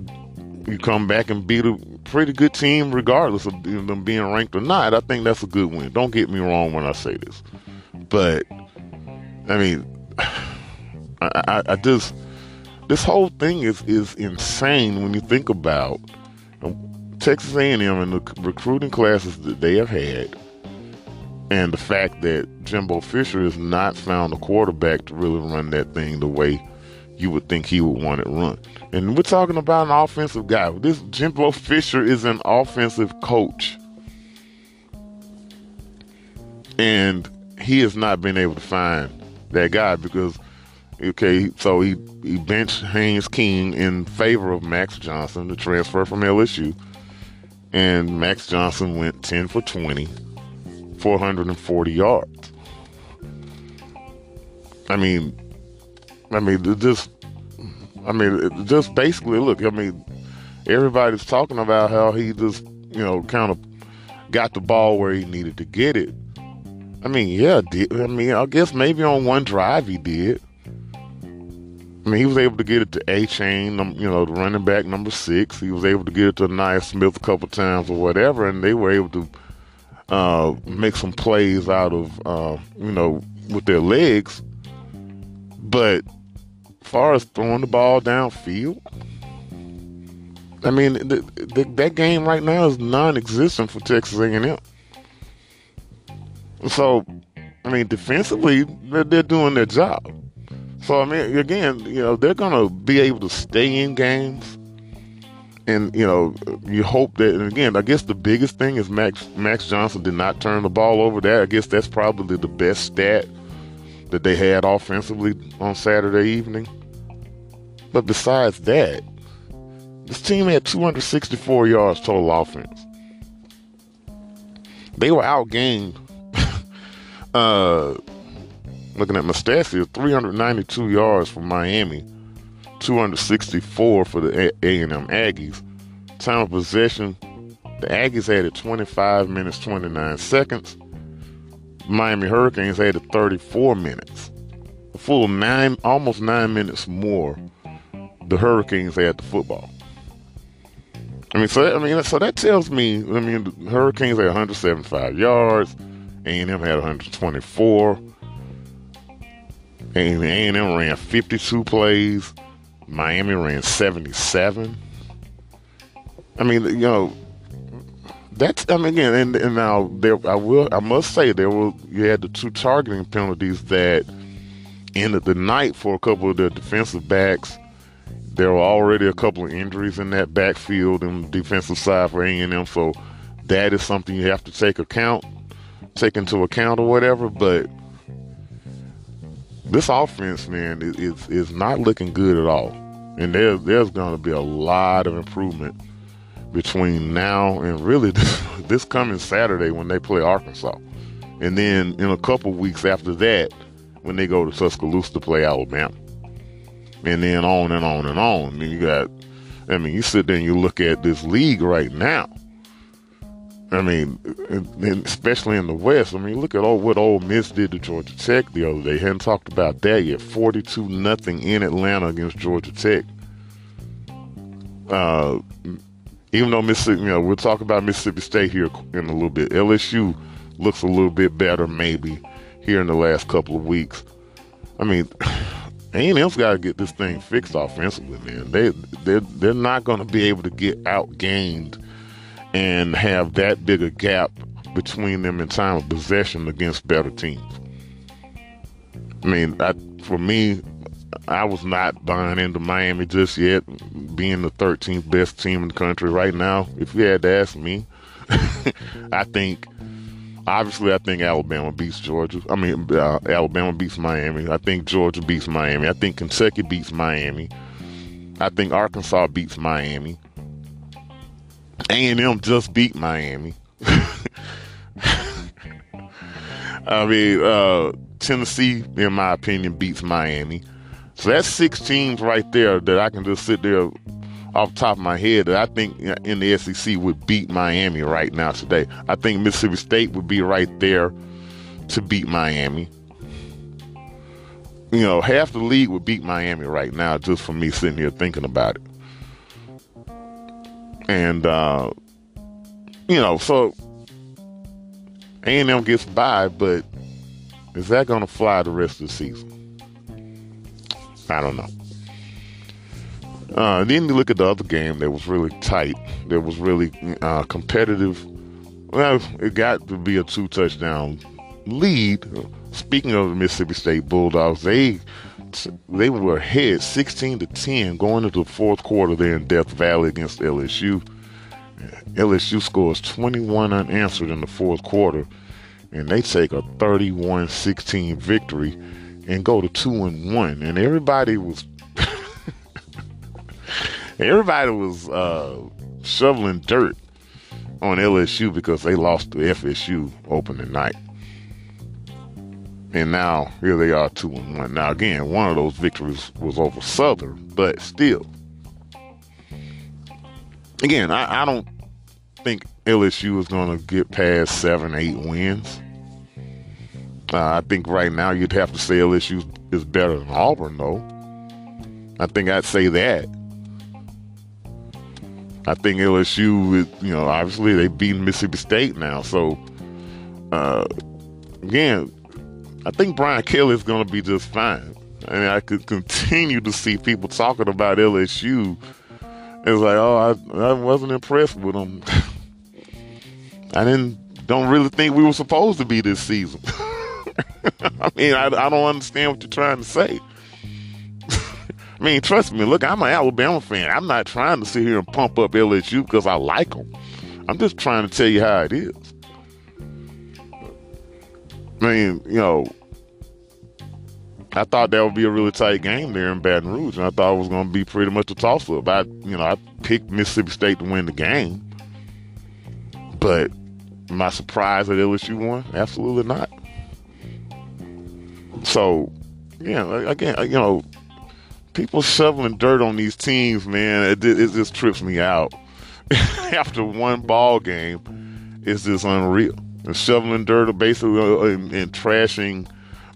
you come back and beat a pretty good team regardless of them being ranked or not, I think that's a good win. Don't get me wrong when I say this, but I mean, I, I, I just this whole thing is is insane when you think about um, Texas A&M and the recruiting classes that they have had, and the fact that Jimbo Fisher has not found a quarterback to really run that thing the way you would think he would want it run. And we're talking about an offensive guy. This Jimbo Fisher is an offensive coach. And he has not been able to find that guy because okay, so he, he benched Haynes King in favor of Max Johnson, the transfer from LSU and Max Johnson went 10 for 20, 440 yards. I mean, I mean, just, I mean, just basically, look, I mean, everybody's talking about how he just, you know, kind of got the ball where he needed to get it. I mean, yeah, I mean, I guess maybe on one drive he did. I mean, he was able to get it to Achane, you know, the running back number six. He was able to get it to Ainias Smith a couple times or whatever, and they were able to uh, make some plays out of, uh, you know, with their legs. But far as throwing the ball downfield, I mean, the, the, that game right now is non-existent for Texas A&M. So, I mean, defensively, they're, they're doing their job. So I mean, again, you know, they're gonna be able to stay in games, and you know, you hope that. And again, I guess the biggest thing is Max Max Johnson did not turn the ball over. There, I guess that's probably the best stat that they had offensively on Saturday evening. But besides that, this team had 264 yards total offense. They were outgained. uh, looking at Mustafia, 392 yards for Miami, 264 for the A&M Aggies. Time of possession, the Aggies had it 25 minutes 29 seconds. Miami Hurricanes had it 34 minutes. A full nine, almost nine minutes more. The Hurricanes had the football. I mean, so I mean, so that tells me. I mean, the Hurricanes had 175 yards. A&M had 124. And A&M ran 52 plays. Miami ran 77. I mean, you know, that's I mean again, and, and now there I will I must say there were you had the two targeting penalties that ended the night for a couple of the defensive backs. There were already a couple of injuries in that backfield and defensive side for A&M, so that is something you have to take account, take into account or whatever. But this offense, man, is, is, not looking good at all. And there's there's going to be a lot of improvement between now and really this, this coming Saturday when they play Arkansas, and then in a couple weeks after that when they go to Tuscaloosa to play Alabama, and then on and on and on. I mean, you got, I mean, you sit there and you look at this league right now. I mean, especially in the West. I mean, look at all what Ole Miss did to Georgia Tech the other day. Hadn't talked about that yet. Forty-two nothing in Atlanta against Georgia Tech. Uh, even though Mississippi, you know, we'll talk about Mississippi State here in a little bit. LSU looks a little bit better, maybe here in the last couple of weeks. I mean, A&M's got to get this thing fixed offensively, man. They they they're not going to be able to get outgained and have that big a gap between them in time of possession against better teams. I mean, I, for me, I was not buying into Miami just yet, being the 13th best team in the country right now. If you had to ask me, I think, obviously, I think Alabama beats Georgia. I mean, uh, Alabama beats Miami. I think Georgia beats Miami. I think Kentucky beats Miami. I think Arkansas beats Miami. A&M just beat Miami. I mean, uh, Tennessee, in my opinion, beats Miami. So that's six teams right there that I can just sit there off the top of my head that I think in the SEC would beat Miami right now today. I think Mississippi State would be right there to beat Miami. You know, half the league would beat Miami right now just for me sitting here thinking about it. And uh, you know, so A&M gets by, but is that going to fly the rest of the season? I don't know. Uh, then you look at the other game that was really tight, that was really uh, competitive. Well, it got to be a two touchdown lead. Speaking of the Mississippi State Bulldogs, they they were ahead 16 to 10 going into the fourth quarter there in Death Valley against LSU. LSU scores 21 unanswered in the fourth quarter, and they take a 31-16 victory and go to two and one. And everybody was everybody was uh, shoveling dirt on LSU because they lost to FSU opening night. And now here they are two and one. Now again, one of those victories was over Southern, but still. Again, I, I don't think LSU is going to get past seven, eight wins. Uh, I think right now you'd have to say LSU is better than Auburn, though. I think I'd say that. I think LSU, is, you know, obviously they beat Mississippi State now. So, uh, again, I think Brian Kelly is going to be just fine. I mean, I could continue to see people talking about LSU. It's like, oh, I, I wasn't impressed with them. I didn't, don't really think we were supposed to be this season. I mean, I, I don't understand what you're trying to say. I mean, trust me, look, I'm an Alabama fan. I'm not trying to sit here and pump up LSU because I like them. I'm just trying to tell you how it is. I mean, you know, I thought that would be a really tight game there in Baton Rouge, and I thought it was going to be pretty much a toss-up. I, you know, I picked Mississippi State to win the game, but am I surprised that LSU won? Absolutely not. So, yeah, again, you know, people shoveling dirt on these teams, man, it, it just trips me out. After one ball game, it's just unreal. And shoveling dirt basically uh, and, and, trashing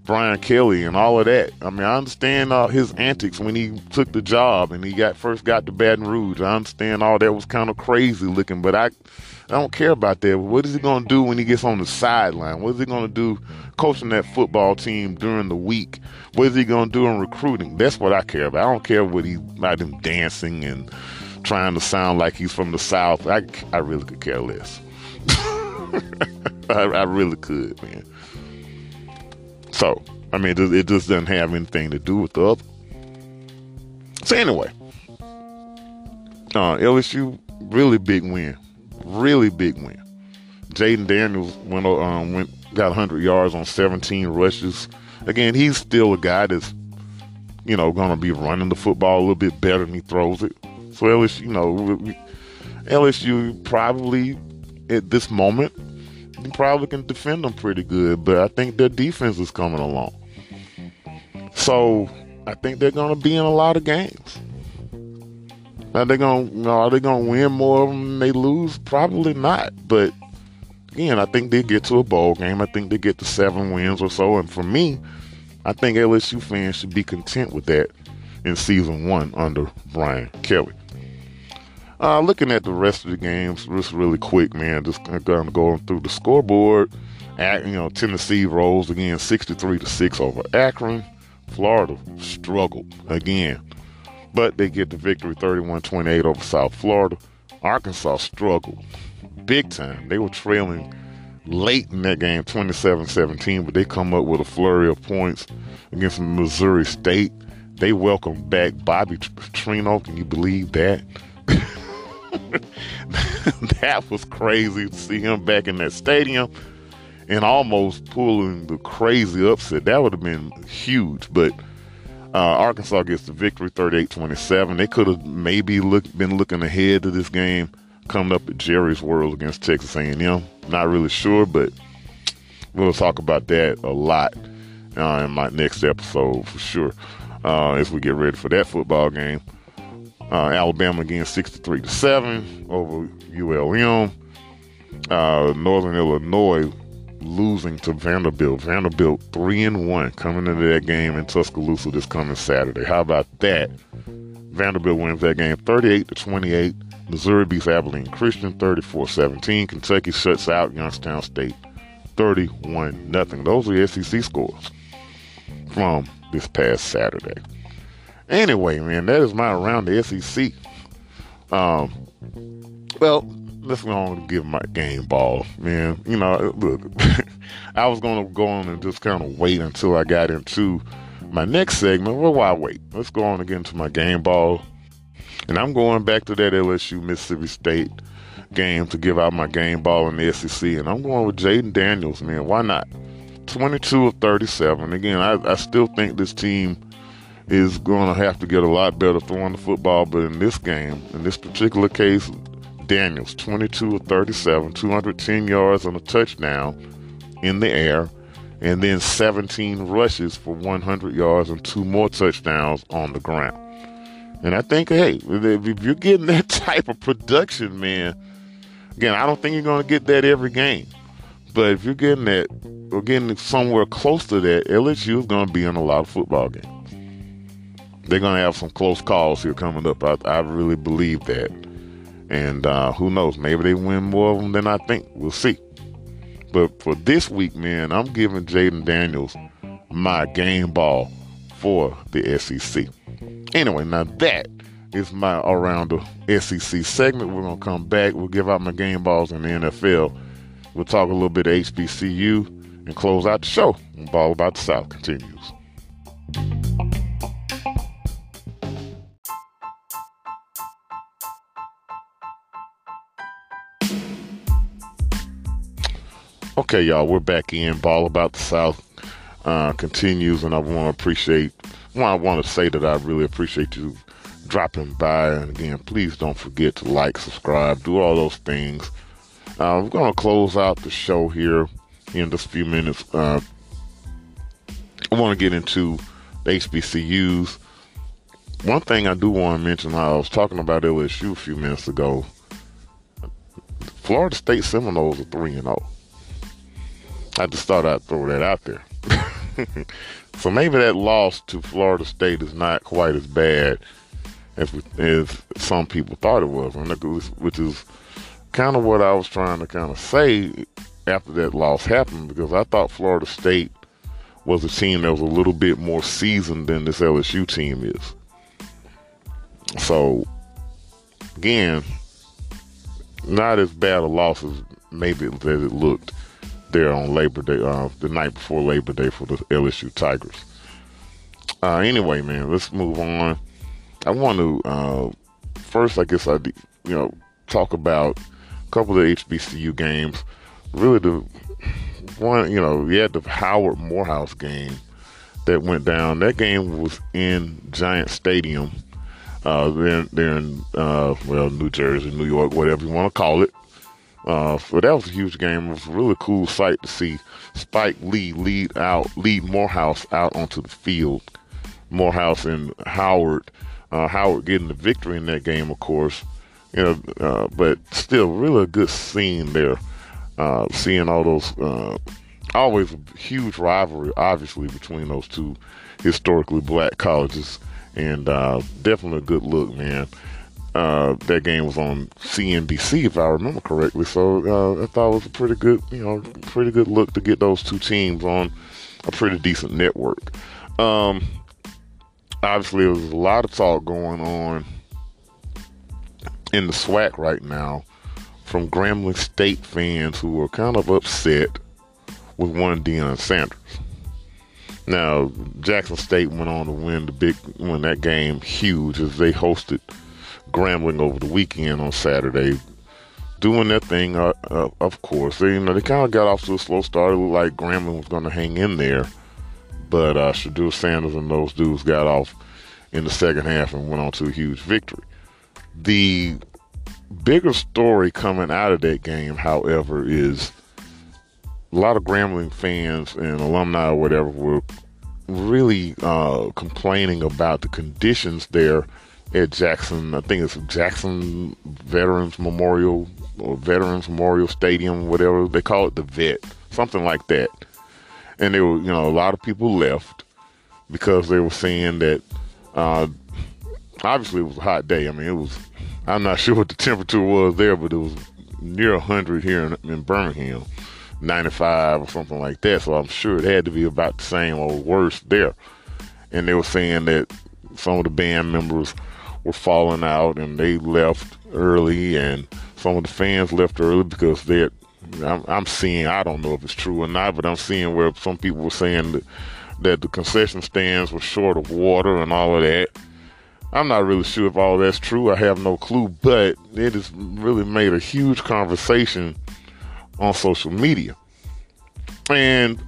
Brian Kelly and all of that. I mean, I understand uh, his antics when he took the job and he got first got to Baton Rouge. I understand all that was kind of crazy looking, but I I don't care about that. What is he going to do when he gets on the sideline? What is he going to do coaching that football team during the week? What is he going to do in recruiting? That's what I care about. I don't care what he about him dancing and trying to sound like he's from the South. I, I really could care less. I, I, really could, man. So, I mean, it, it just doesn't have anything to do with the other. So, anyway, uh, LSU, really big win really big win. Jayden Daniels went um, went got 100 yards on 17 rushes. Again, he's still a guy that's, you know, going to be running the football a little bit better than he throws it. So LSU, you know, LSU probably at this moment you probably can defend them pretty good, but I think their defense is coming along. So I think they're going to be in a lot of games. Are they going to are they to win more of them than they lose? Probably not. But again, I think they get to a bowl game. I think they get to seven wins or so. And for me, I think LSU fans should be content with that in season one under Brian Kelly. Uh, looking at the rest of the games, just really quick, man. Just kind of going through the scoreboard. At, you know, Tennessee rolls again, 63 to six over Akron. Florida struggled again, but they get the victory, 31-28 over South Florida. Arkansas struggled big time. They were trailing late in that game, 27-17, but they come up with a flurry of points against Missouri State. They welcome back Bobby Petrino. Can you believe that? that was crazy to see him back in that stadium and almost pulling the crazy upset. That would have been huge, but uh, Arkansas gets the victory 38-27. They could have maybe look, been looking ahead to this game coming up at Jerry's World against Texas A&M. Not really sure, but we'll talk about that a lot uh, in my next episode for sure uh, as we get ready for that football game. Uh, Alabama again, 63 to seven over ULM. Uh, Northern Illinois losing to Vanderbilt. Vanderbilt three and one coming into that game in Tuscaloosa this coming Saturday. How about that? Vanderbilt wins that game 38 to 28. Missouri beats Abilene Christian 34-17. Kentucky shuts out Youngstown State 31 nothing. Those are the SEC scores from this past Saturday. Anyway, man, that is my around the SEC. Um, well, let's go on and give my game ball, man. You know, look, I was gonna go on and just kind of wait until I got into my next segment. Well, why wait? Let's go on and get into my game ball. And I'm going back to that LSU Mississippi State game to give out my game ball in the SEC. And I'm going with Jayden Daniels, man. Why not? 22 of 37. Again, I, I still think this team is going to have to get a lot better throwing the football. But in this game, in this particular case, Daniels, 22 of 37, 210 yards on a touchdown in the air, and then 17 rushes for 100 yards and two more touchdowns on the ground. And I think, hey, if you're getting that type of production, man, again, I don't think you're going to get that every game. But if you're getting that, or getting somewhere close to that, LSU is going to be in a lot of football games they're going to have some close calls here coming up. I, I really believe that. And uh, who knows? Maybe they win more of them than I think. We'll see. But for this week, man, I'm giving Jayden Daniels my game ball for the SEC. Anyway, now that is my around the SEC segment. We're to come back. We'll give out my game balls in the NFL. We'll talk a little bit of HBCU and close out the show. Ball About the South continues. Okay, y'all, we're back in. Ball About the South uh, continues, and I want to appreciate, well, I want to say that I really appreciate you dropping by. And again, please don't forget to like, subscribe, do all those things. We're going to close out the show here in just a few minutes. Uh, I want to get into HBCUs. One thing I do want to mention, I was talking about LSU a few minutes ago. Florida State Seminoles are 3 and 0. I just thought I'd throw that out there. so maybe that loss to Florida State is not quite as bad as, as some people thought it was, which is kind of what I was trying to kind of say after that loss happened because I thought Florida State was a team that was a little bit more seasoned than this LSU team is. So, again, not as bad a loss as maybe as it looked there on Labor Day, uh, the night before Labor Day for the LSU Tigers. Uh, anyway, man, let's move on. I want to uh, first, I guess I you know talk about a couple of HBCU games. really the one, you know, you had the Howard Morehouse game that went down. That game was in Giant Stadium. Uh, they're, they're in, uh, well, New Jersey, New York, whatever you want to call it. Uh, but that was a huge game. It was a really cool sight to see Spike Lee lead out, lead Morehouse out onto the field. Morehouse and Howard, uh, Howard getting the victory in that game, of course. You know, uh, but still, really a good scene there. Uh, seeing all those, uh, always a huge rivalry, obviously, between those two historically black colleges, and uh, definitely a good look, man. Uh, that game was on CNBC, if I remember correctly. So uh, I thought it was a pretty good, you know, pretty good look to get those two teams on a pretty decent network. Um, obviously, there's a lot of talk going on in the SWAC right now from Grambling State fans who are kind of upset with one Deion Sanders. Now, Jackson State went on to win the big, win that game huge as they hosted Grambling over the weekend on Saturday, doing their thing. Uh, uh, of course, they you know they kind of got off to a slow start. It looked like Grambling was going to hang in there, but uh, Shedeur Sanders and those dudes got off in the second half and went on to a huge victory. The bigger story coming out of that game, however, is a lot of Grambling fans and alumni or whatever were really uh, complaining about the conditions there at Jackson. I think it's Jackson Veterans Memorial or Veterans Memorial Stadium, whatever they call it, the Vet, something like that. And there were, you know, a lot of people left because they were saying that. Uh, obviously, it was a hot day. I mean, it was. I'm not sure what the temperature was there, but it was near 100 here in, in Birmingham, 95 or something like that. So I'm sure it had to be about the same or worse there. And they were saying that some of the band members were falling out and they left early, and some of the fans left early because they're. I'm, I'm seeing. I don't know if it's true or not, but I'm seeing where some people were saying that, that the concession stands were short of water and all of that. I'm not really sure if all that's true. I have no clue, but it has really made a huge conversation on social media. And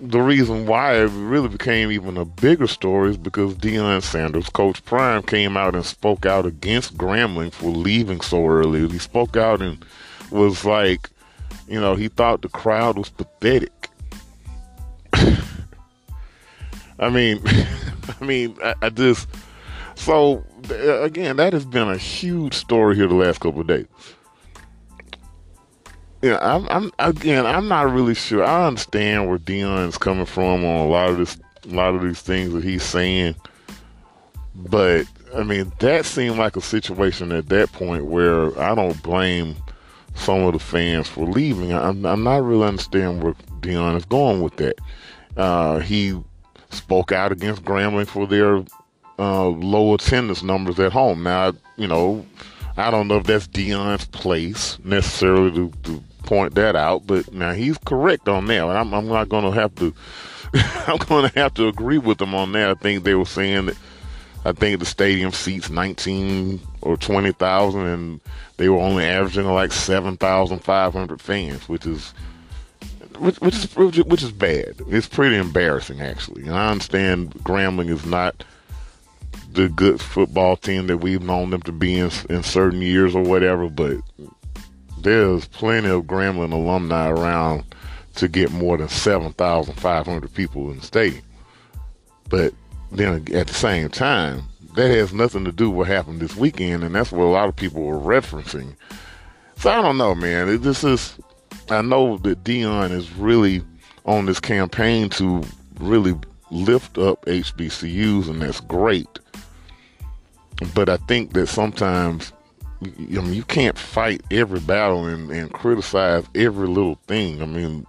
the reason why it really became even a bigger story is because Deion Sanders, Coach Prime, came out and spoke out against Grambling for leaving so early. He spoke out and was like, you know, he thought the crowd was pathetic. I mean, I mean, I, I, just so uh, again, that has been a huge story here the last couple of days yeah, I'm, I'm again, I'm not really sure. I understand where Deion's coming from on a lot of this, a lot of these things that he's saying, but I mean, that seemed like a situation at that point where I don't blame some of the fans for leaving. I'm, I'm not really understanding where Deion is going with that. Uh, he spoke out against Grambling for their uh, low attendance numbers at home. Now, you know, I don't know if that's Deion's place necessarily to, to point that out, but now he's correct on that. I'm, I'm not going to have to. I'm going to have to agree with him on that. I think they were saying that. I think the stadium seats 19 or 20,000, and they were only averaging like 7,500 fans, which is which, which is which is bad. It's pretty embarrassing, actually. And I understand Grambling is not the good football team that we've known them to be in, in certain years or whatever, but there's plenty of Grambling alumni around to get more than 7,500 people in the state. But then at the same time, that has nothing to do with what happened this weekend, and that's what a lot of people were referencing. So I don't know, man. This is, I know that Deion is really on this campaign to really lift up HBCUs, and that's great. But I think that sometimes I mean, you can't fight every battle and, and criticize every little thing. I mean,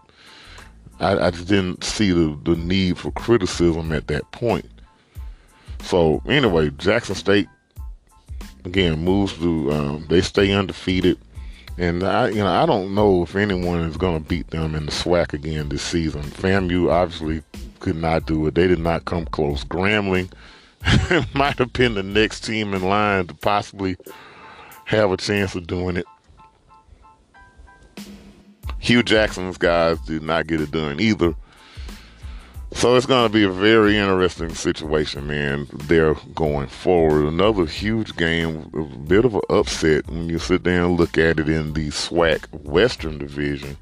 I, I just didn't see the, the need for criticism at that point. So anyway, Jackson State again moves to um, they stay undefeated, and I you know I don't know if anyone is going to beat them in the SWAC again this season. FAMU obviously could not do it; they did not come close. Grambling might have been the next team in line to possibly have a chance of doing it. Hue Jackson's guys did not get it done either. So it's going to be a very interesting situation, man, there going forward. Another huge game, a bit of an upset when you sit there and look at it in the SWAC Western Division.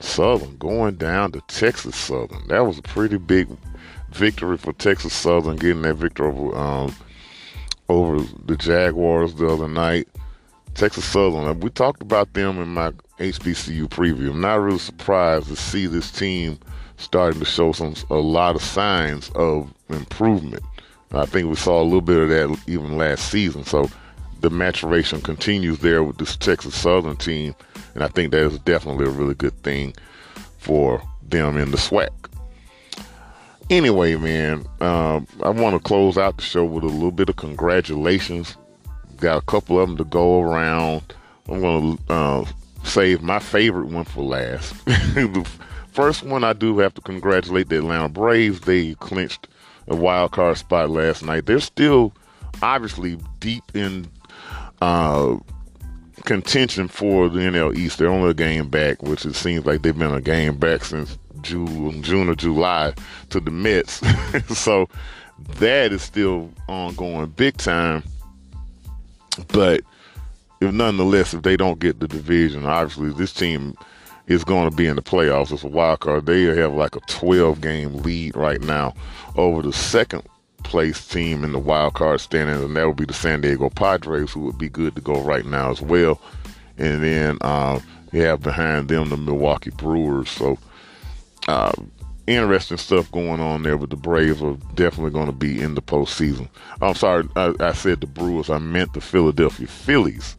Southern going down to Texas Southern. That was a pretty big victory for Texas Southern, getting that victory over um, over the Jaguars the other night. Texas Southern, we talked about them in my HBCU preview. I'm not really surprised to see this team starting to show some a lot of signs of improvement. I think we saw a little bit of that even last season. So the maturation continues there with this Texas Southern team, and I think that is definitely a really good thing for them in the SWAC. Anyway, man, uh, I want to close out the show with a little bit of congratulations. Got a couple of them to go around. I'm going to uh, save my favorite one for last. First one, I do have to congratulate the Atlanta Braves. They clinched a wild card spot last night. They're still obviously deep in uh, contention for the NL East. They're only a game back, which it seems like they've been a game back since June, June or July to the Mets. so that is still ongoing big time. But if nonetheless, if they don't get the division, obviously this team is going to be in the playoffs as a wild card. They have like a 12 game lead right now over the second place team in the wild card standings, and that would be the San Diego Padres, who would be good to go right now as well. And then uh, you have behind them the Milwaukee Brewers. So uh, interesting stuff going on there, but the Braves are definitely going to be in the postseason. I'm sorry, I, I said the Brewers. I meant the Philadelphia Phillies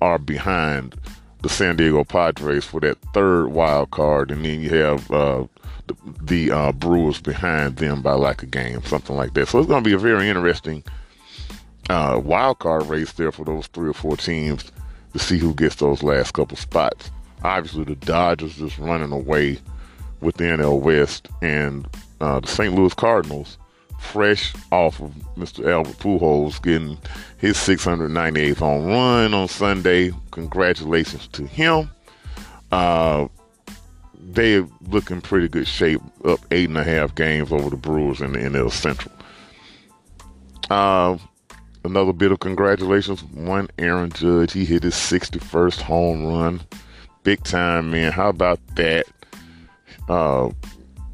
are behind the San Diego Padres for that third wild card, and then you have uh, the, the uh, Brewers behind them by like a game, something like that. So it's going to be a very interesting uh, wild card race there for those three or four teams to see who gets those last couple spots. Obviously, the Dodgers just running away with the NL West, and uh, the St. Louis Cardinals fresh off of Mr. Albert Pujols getting his 698th home run on Sunday. Congratulations to him. Uh, they're looking pretty good shape, up eight and a half games over the Brewers in the NL Central. Uh, another bit of congratulations. One Aaron Judge, he hit his 61st home run. Big time, man. How about that? Uh,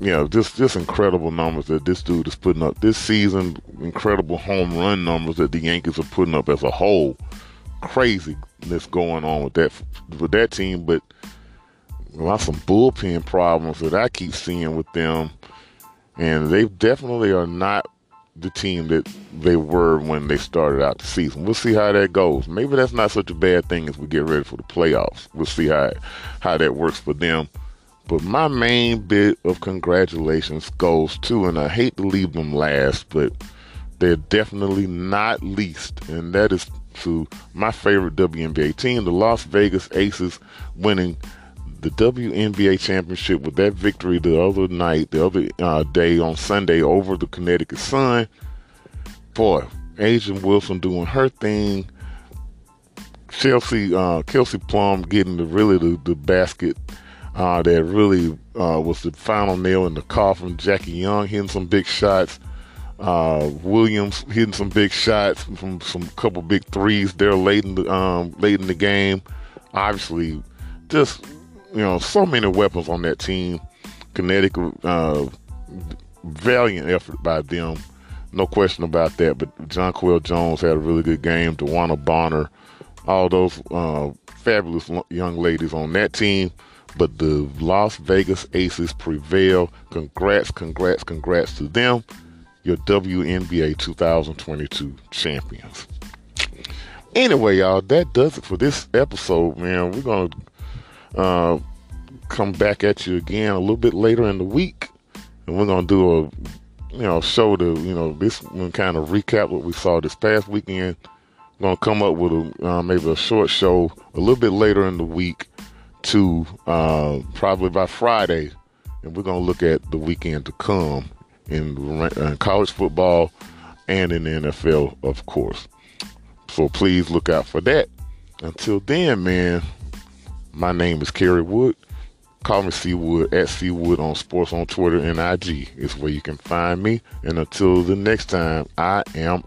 you know, just just incredible numbers that this dude is putting up this season. Incredible home run numbers that the Yankees are putting up as a whole. Craziness going on with that with that team, but lot some bullpen problems that I keep seeing with them, and they definitely are not the team that they were when they started out the season. We'll see how that goes. Maybe that's not such a bad thing as we get ready for the playoffs. We'll see how how that works for them. But my main bit of congratulations goes to, and I hate to leave them last, but they're definitely not least, and that is to my favorite WNBA team, the Las Vegas Aces, winning the WNBA championship with that victory the other night, the other uh, day on Sunday over the Connecticut Sun. Boy, A'ja Wilson doing her thing. Chelsea, uh, Kelsey Plum getting the really the, the basket uh, that really uh, was the final nail in the coffin. Jackie Young hitting some big shots. Uh, Williams hitting some big shots from some couple big threes there late in the um, late in the game. Obviously, just you know, so many weapons on that team. Connecticut, uh, valiant effort by them, no question about that. But Jonquel Jones had a really good game. DeWanna Bonner, all those uh, fabulous young ladies on that team but the Las Vegas Aces prevail. Congrats, congrats, congrats to them, your WNBA 2022 champions. Anyway, y'all, that does it for this episode, man. We're going to uh, come back at you again a little bit later in the week, and we're going to do a you know show to you know this one kind of recap what we saw this past weekend. Going to come up with a uh, maybe a short show a little bit later in the week to uh, probably by Friday, and we're going to look at the weekend to come in, in college football and in the NFL, of course. So please look out for that. Until then, man, my name is Carey Wood. Call me CWood at CWood on sports on Twitter and IG is where you can find me. And until the next time, I am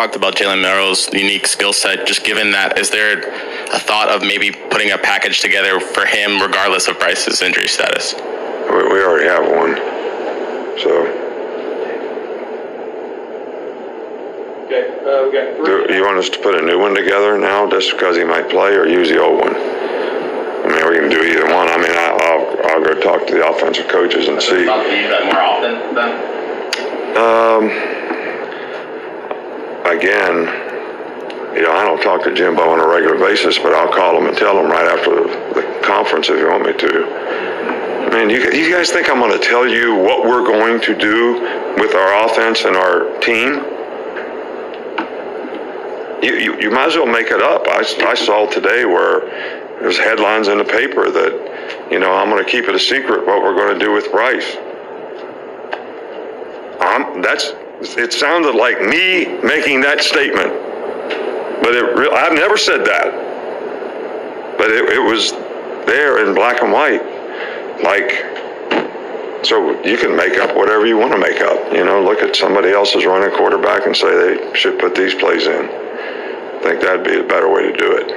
talked about Jalen Milroe's unique skill set. Just given that, is there a thought of maybe putting a package together for him, regardless of Bryce's injury status? We, we already have one. So, Okay, uh, we got do three. you want us to put a new one together now just because he might play or use the old one? I mean, we can do either one. I mean, I'll, I'll, I'll go talk to the offensive coaches and see. About to use that more often then? Um, again, you know, I don't talk to Jimbo on a regular basis, but I'll call him and tell him right after the, conference if you want me to. Man, you, you guys think I'm going to tell you what we're going to do with our offense and our team? You, you, you might as well make it up. I, I saw today where there's headlines in the paper that, you know, I'm going to keep it a secret what we're going to do with Bryce. Um, that's it sounded like me making that statement, but it I've never said that. But it, it was there in black and white, like so you can make up whatever you want to make up. You know, look at somebody else's running quarterback and say they should put these plays in. I think that'd be a better way to do it.